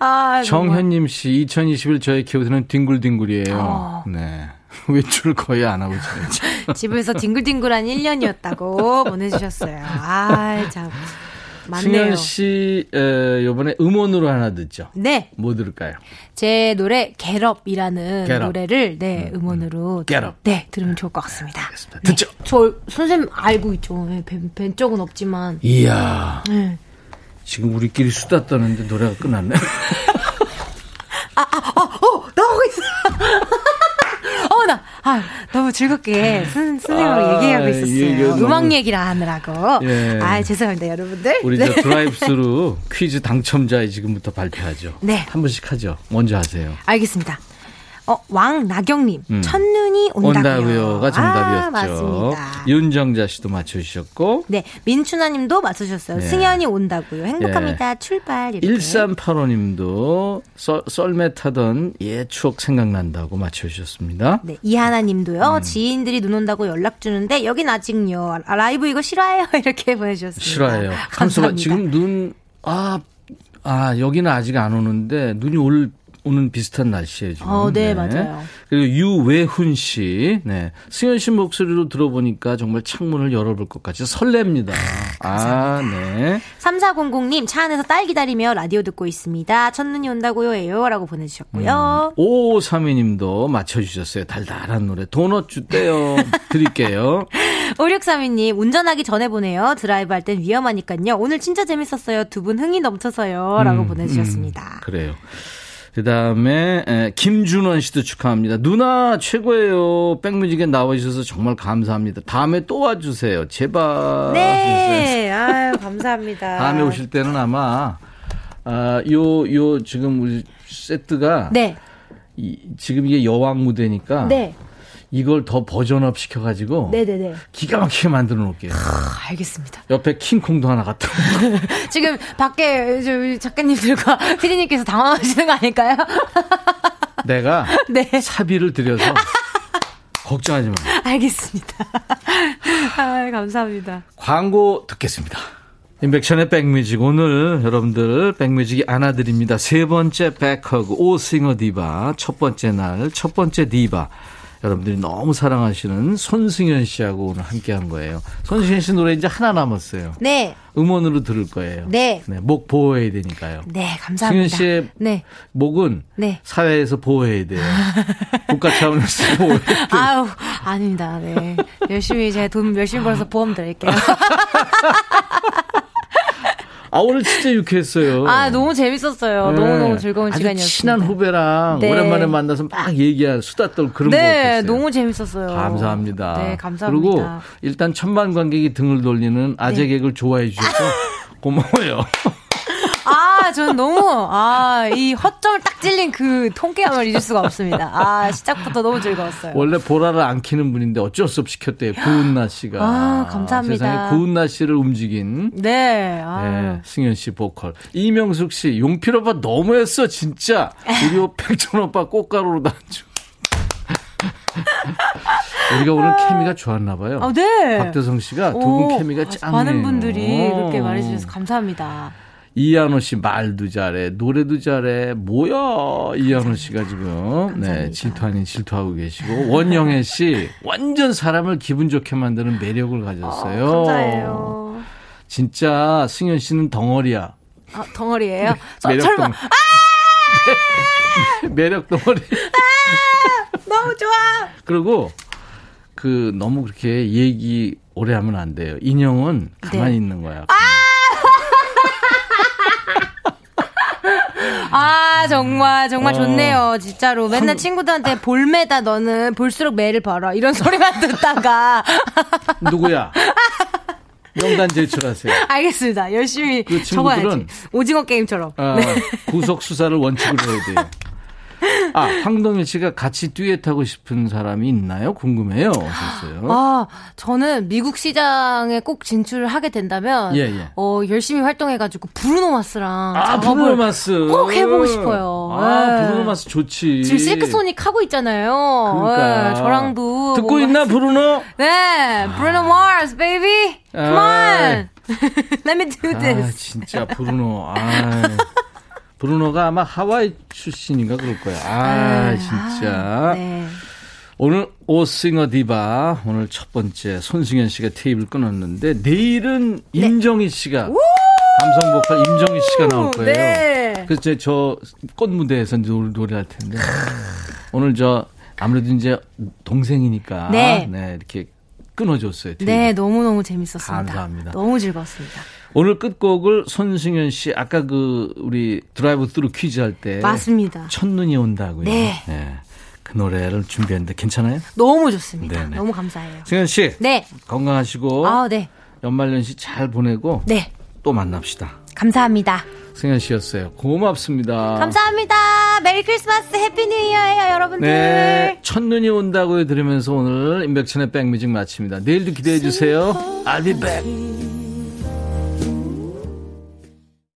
아. 정현님 씨, 2021 저의 키워드는 뒹굴뒹굴이에요. 어. 네. 외출 거의 안 하고 지내죠. 집에서 뒹굴뒹굴한 1년이었다고 보내주셨어요. 아, 참. 맞네요. 승현 씨, 에, 요번에 음원으로 하나 듣죠? 네. 뭐 들을까요? 제 노래 겟업이라는 Get. 노래를 네 음 원으로 Get Up. 네 들으면 좋을 것 같습니다. 듣죠. 저 선생님 알고 있죠. 네, 뵌, 뵌 적은 없지만. 이야. 네. 지금 우리끼리 수다 떠는데 노래가 끝났네. 어 나오고 있어. 어, 나, 아, 너무 즐겁게 선, 선생님하고 아, 얘기하고 이게 있었어요. 너무- 음악 얘기를 하느라고. 예. 아, 죄송합니다, 여러분들. 우리 네. 저 드라이브스루 퀴즈 당첨자 지금부터 발표하죠. 네. 한 분씩 하죠. 먼저 하세요. 알겠습니다. 어, 왕나경님, 음. 첫눈이 온다고요. 온다고요가 정답이었죠. 아, 맞습니다. 윤정자 씨도 맞춰주셨고. 네, 민춘아 님도 맞추셨어요. 네. 승현이 온다고요. 행복합니다. 출발. 이렇게. 1385님도 썰매 타던 옛 추억 생각난다고 맞춰주셨습니다. 네, 이하나 님도요. 음. 지인들이 눈 온다고 연락 주는데 여긴 아직요. 아, 라이브 이거 싫어해요. 이렇게 보내주셨습니다. 싫어요. 감사합니다. 감사합니다. 지금 눈, 아, 아, 여기는 아직 안 오는데 눈이 올, 오는 비슷한 날씨예요, 지금. 어, 네, 맞아요. 그리고 유외훈 씨, 네. 승현 씨 목소리로 들어보니까 정말 창문을 열어볼 것 같이 설렙니다. 아, 네. 3400님 차 안에서 딸 기다리며 라디오 듣고 있습니다. 첫눈이 온다고요 해요. 라고 보내주셨고요. 5532 님도 맞춰주셨어요. 달달한 노래. 도넛 주대요. 드릴게요. 5632님 운전하기 전에 보내요. 드라이브 할 땐 위험하니까요. 오늘 진짜 재밌었어요. 두 분 흥이 넘쳐서요. 라고 음, 보내주셨습니다. 그래요. 그 다음에, 김준원 씨도 축하합니다. 누나 최고예요. 백뮤직에 나와주셔서 정말 감사합니다. 다음에 또 와주세요. 제발. 네. 아유, 감사합니다. 다음에 오실 때는 아마, 아, 요, 요, 지금 우리 세트가. 네. 이, 지금 이게 여왕 무대니까. 네. 이걸 더 버전업 시켜가지고. 네네네. 기가 막히게 만들어 놓을게요. 아, 알겠습니다. 옆에 킹콩도 하나 갖다. 지금 밖에 작가님들과 피디님께서 당황하시는 거 아닐까요? 내가 네. 사비를 들여서 걱정하지 마. 알겠습니다. 아, 감사합니다. 광고 듣겠습니다. 임백천의 백뮤직 오늘 여러분들 백뮤직이 안아드립니다. 세 번째 백허그 오싱어 디바 첫 번째 날 첫 번째 디바 여러분들이 너무 사랑하시는 손승연 씨하고 오늘 함께 한 거예요. 손승연 씨 노래 이제 하나 남았어요. 네. 음원으로 들을 거예요. 네. 목 보호해야 되니까요. 네, 감사합니다. 승연 씨의 네. 목은 네. 사회에서 보호해야 돼요. 국가 차원에서 보호해야 돼요. 아유, 아닙니다. 네. 열심히 제가 돈 열심히 벌어서 보험 드릴게요. 아 오늘 진짜 유쾌했어요. 아, 너무 재밌었어요. 네. 너무 너무 즐거운 아주 시간이었습니다. 친한 후배랑 네. 오랜만에 만나서 막 얘기한 수다 떨 그런 거 네. 너무 재밌었어요. 감사합니다. 네, 감사합니다. 그리고 일단 천만 관객이 등을 돌리는 아재 네. 개그를 좋아해 주셔서 고마워요. 아, 저는 너무, 아, 이 허점을 딱 찔린 그 통쾌함을 잊을 수가 없습니다. 아, 시작부터 너무 즐거웠어요. 원래 보라를 안 키는 분인데 어쩔 수 없이 켰대요. 구은나 씨가. 아, 감사합니다. 세상에 구은나 씨를 움직인 네, 아. 네, 승현 씨 보컬. 이명숙 씨, 용필 오빠 너무했어, 진짜. 우리 오 백천 오빠 꽃가루로 단주. 우리가 오늘 케미가 좋았나 봐요. 아, 네. 박대성 씨가 두 오, 분 케미가 짱이에요. 많은 분들이 어. 그렇게 말해주셔서 감사합니다. 이한호 씨 말도 잘해, 노래도 잘해. 뭐야, 이한호 씨가 지금. 네, 질투 아닌 질투하고 계시고. 원영애 씨, 완전 사람을 기분 좋게 만드는 매력을 가졌어요. 어, 감사해요. 진짜 승현 씨는 덩어리야. 아, 덩어리예요 저, 매력 설마, 덩- 매력 덩어리. 너무 좋아! 그리고 그 너무 그렇게 얘기 오래 하면 안 돼요. 인형은 가만히 네. 있는 거야. 아, 정말, 정말 어. 좋네요. 진짜로. 맨날 친구들한테 볼매다 너는 볼수록 매를 벌어. 이런 소리만 듣다가. 누구야? 명단 제출하세요. 알겠습니다. 열심히 그 적어야지. 친구들은 오징어 게임처럼. 아, 네. 구속 수사를 원칙으로 해야 돼요. 아, 황동일 씨가 같이 듀엣하고 싶은 사람이 있나요? 궁금해요. 하셨어요. 아, 저는 미국 시장에 꼭 진출을 하게 된다면 예, 예. 어, 열심히 활동해 가지고 브루노 마스랑 아, 브루노 마스. 꼭 해 보고 싶어요. 아, 네. 브루노 마스 좋지. 지금 실크 소닉 하고 있잖아요. 그러니까. 네, 저랑도 듣고 있나, 했- 브루노? 네, 브루노 마스, baby, come on, let me do 아, this. 진짜 브루노. 아. 브루노가 아마 하와이 출신인가 그럴 거야. 아, 진짜. 네. 오늘 오싱어 디바 오늘 첫 번째 손승현 씨가 테이블 끊었는데 내일은 임정희 씨가 감성 보컬 임정희 씨가 나올 거예요. 네. 그래서 저 곧 무대에서 노래, 노래할 텐데 오늘 저 아무래도 이제 동생이니까 네. 이렇게 끊어줬어요. 뒤에. 네, 너무 너무 재밌었습니다. 감사합니다. 너무 즐거웠습니다. 오늘 끝곡을 손승연 씨 아까 그 우리 드라이브 스루 퀴즈 할 때 맞습니다. 첫눈이 온다고요. 네. 그 노래를 준비했는데 괜찮아요? 너무 좋습니다. 네네. 너무 감사해요. 승연 씨 네. 건강하시고 아, 네. 연말연시 잘 보내고 네. 또 만납시다. 감사합니다. 승연 씨였어요. 고맙습니다. 감사합니다. Merry Christmas Happy New Year예요, 여러분들. 네, 첫눈이 온다고 들으면서 오늘 임백천의 백뮤직 마칩니다. 내일도 기대해 주세요. I'll be back.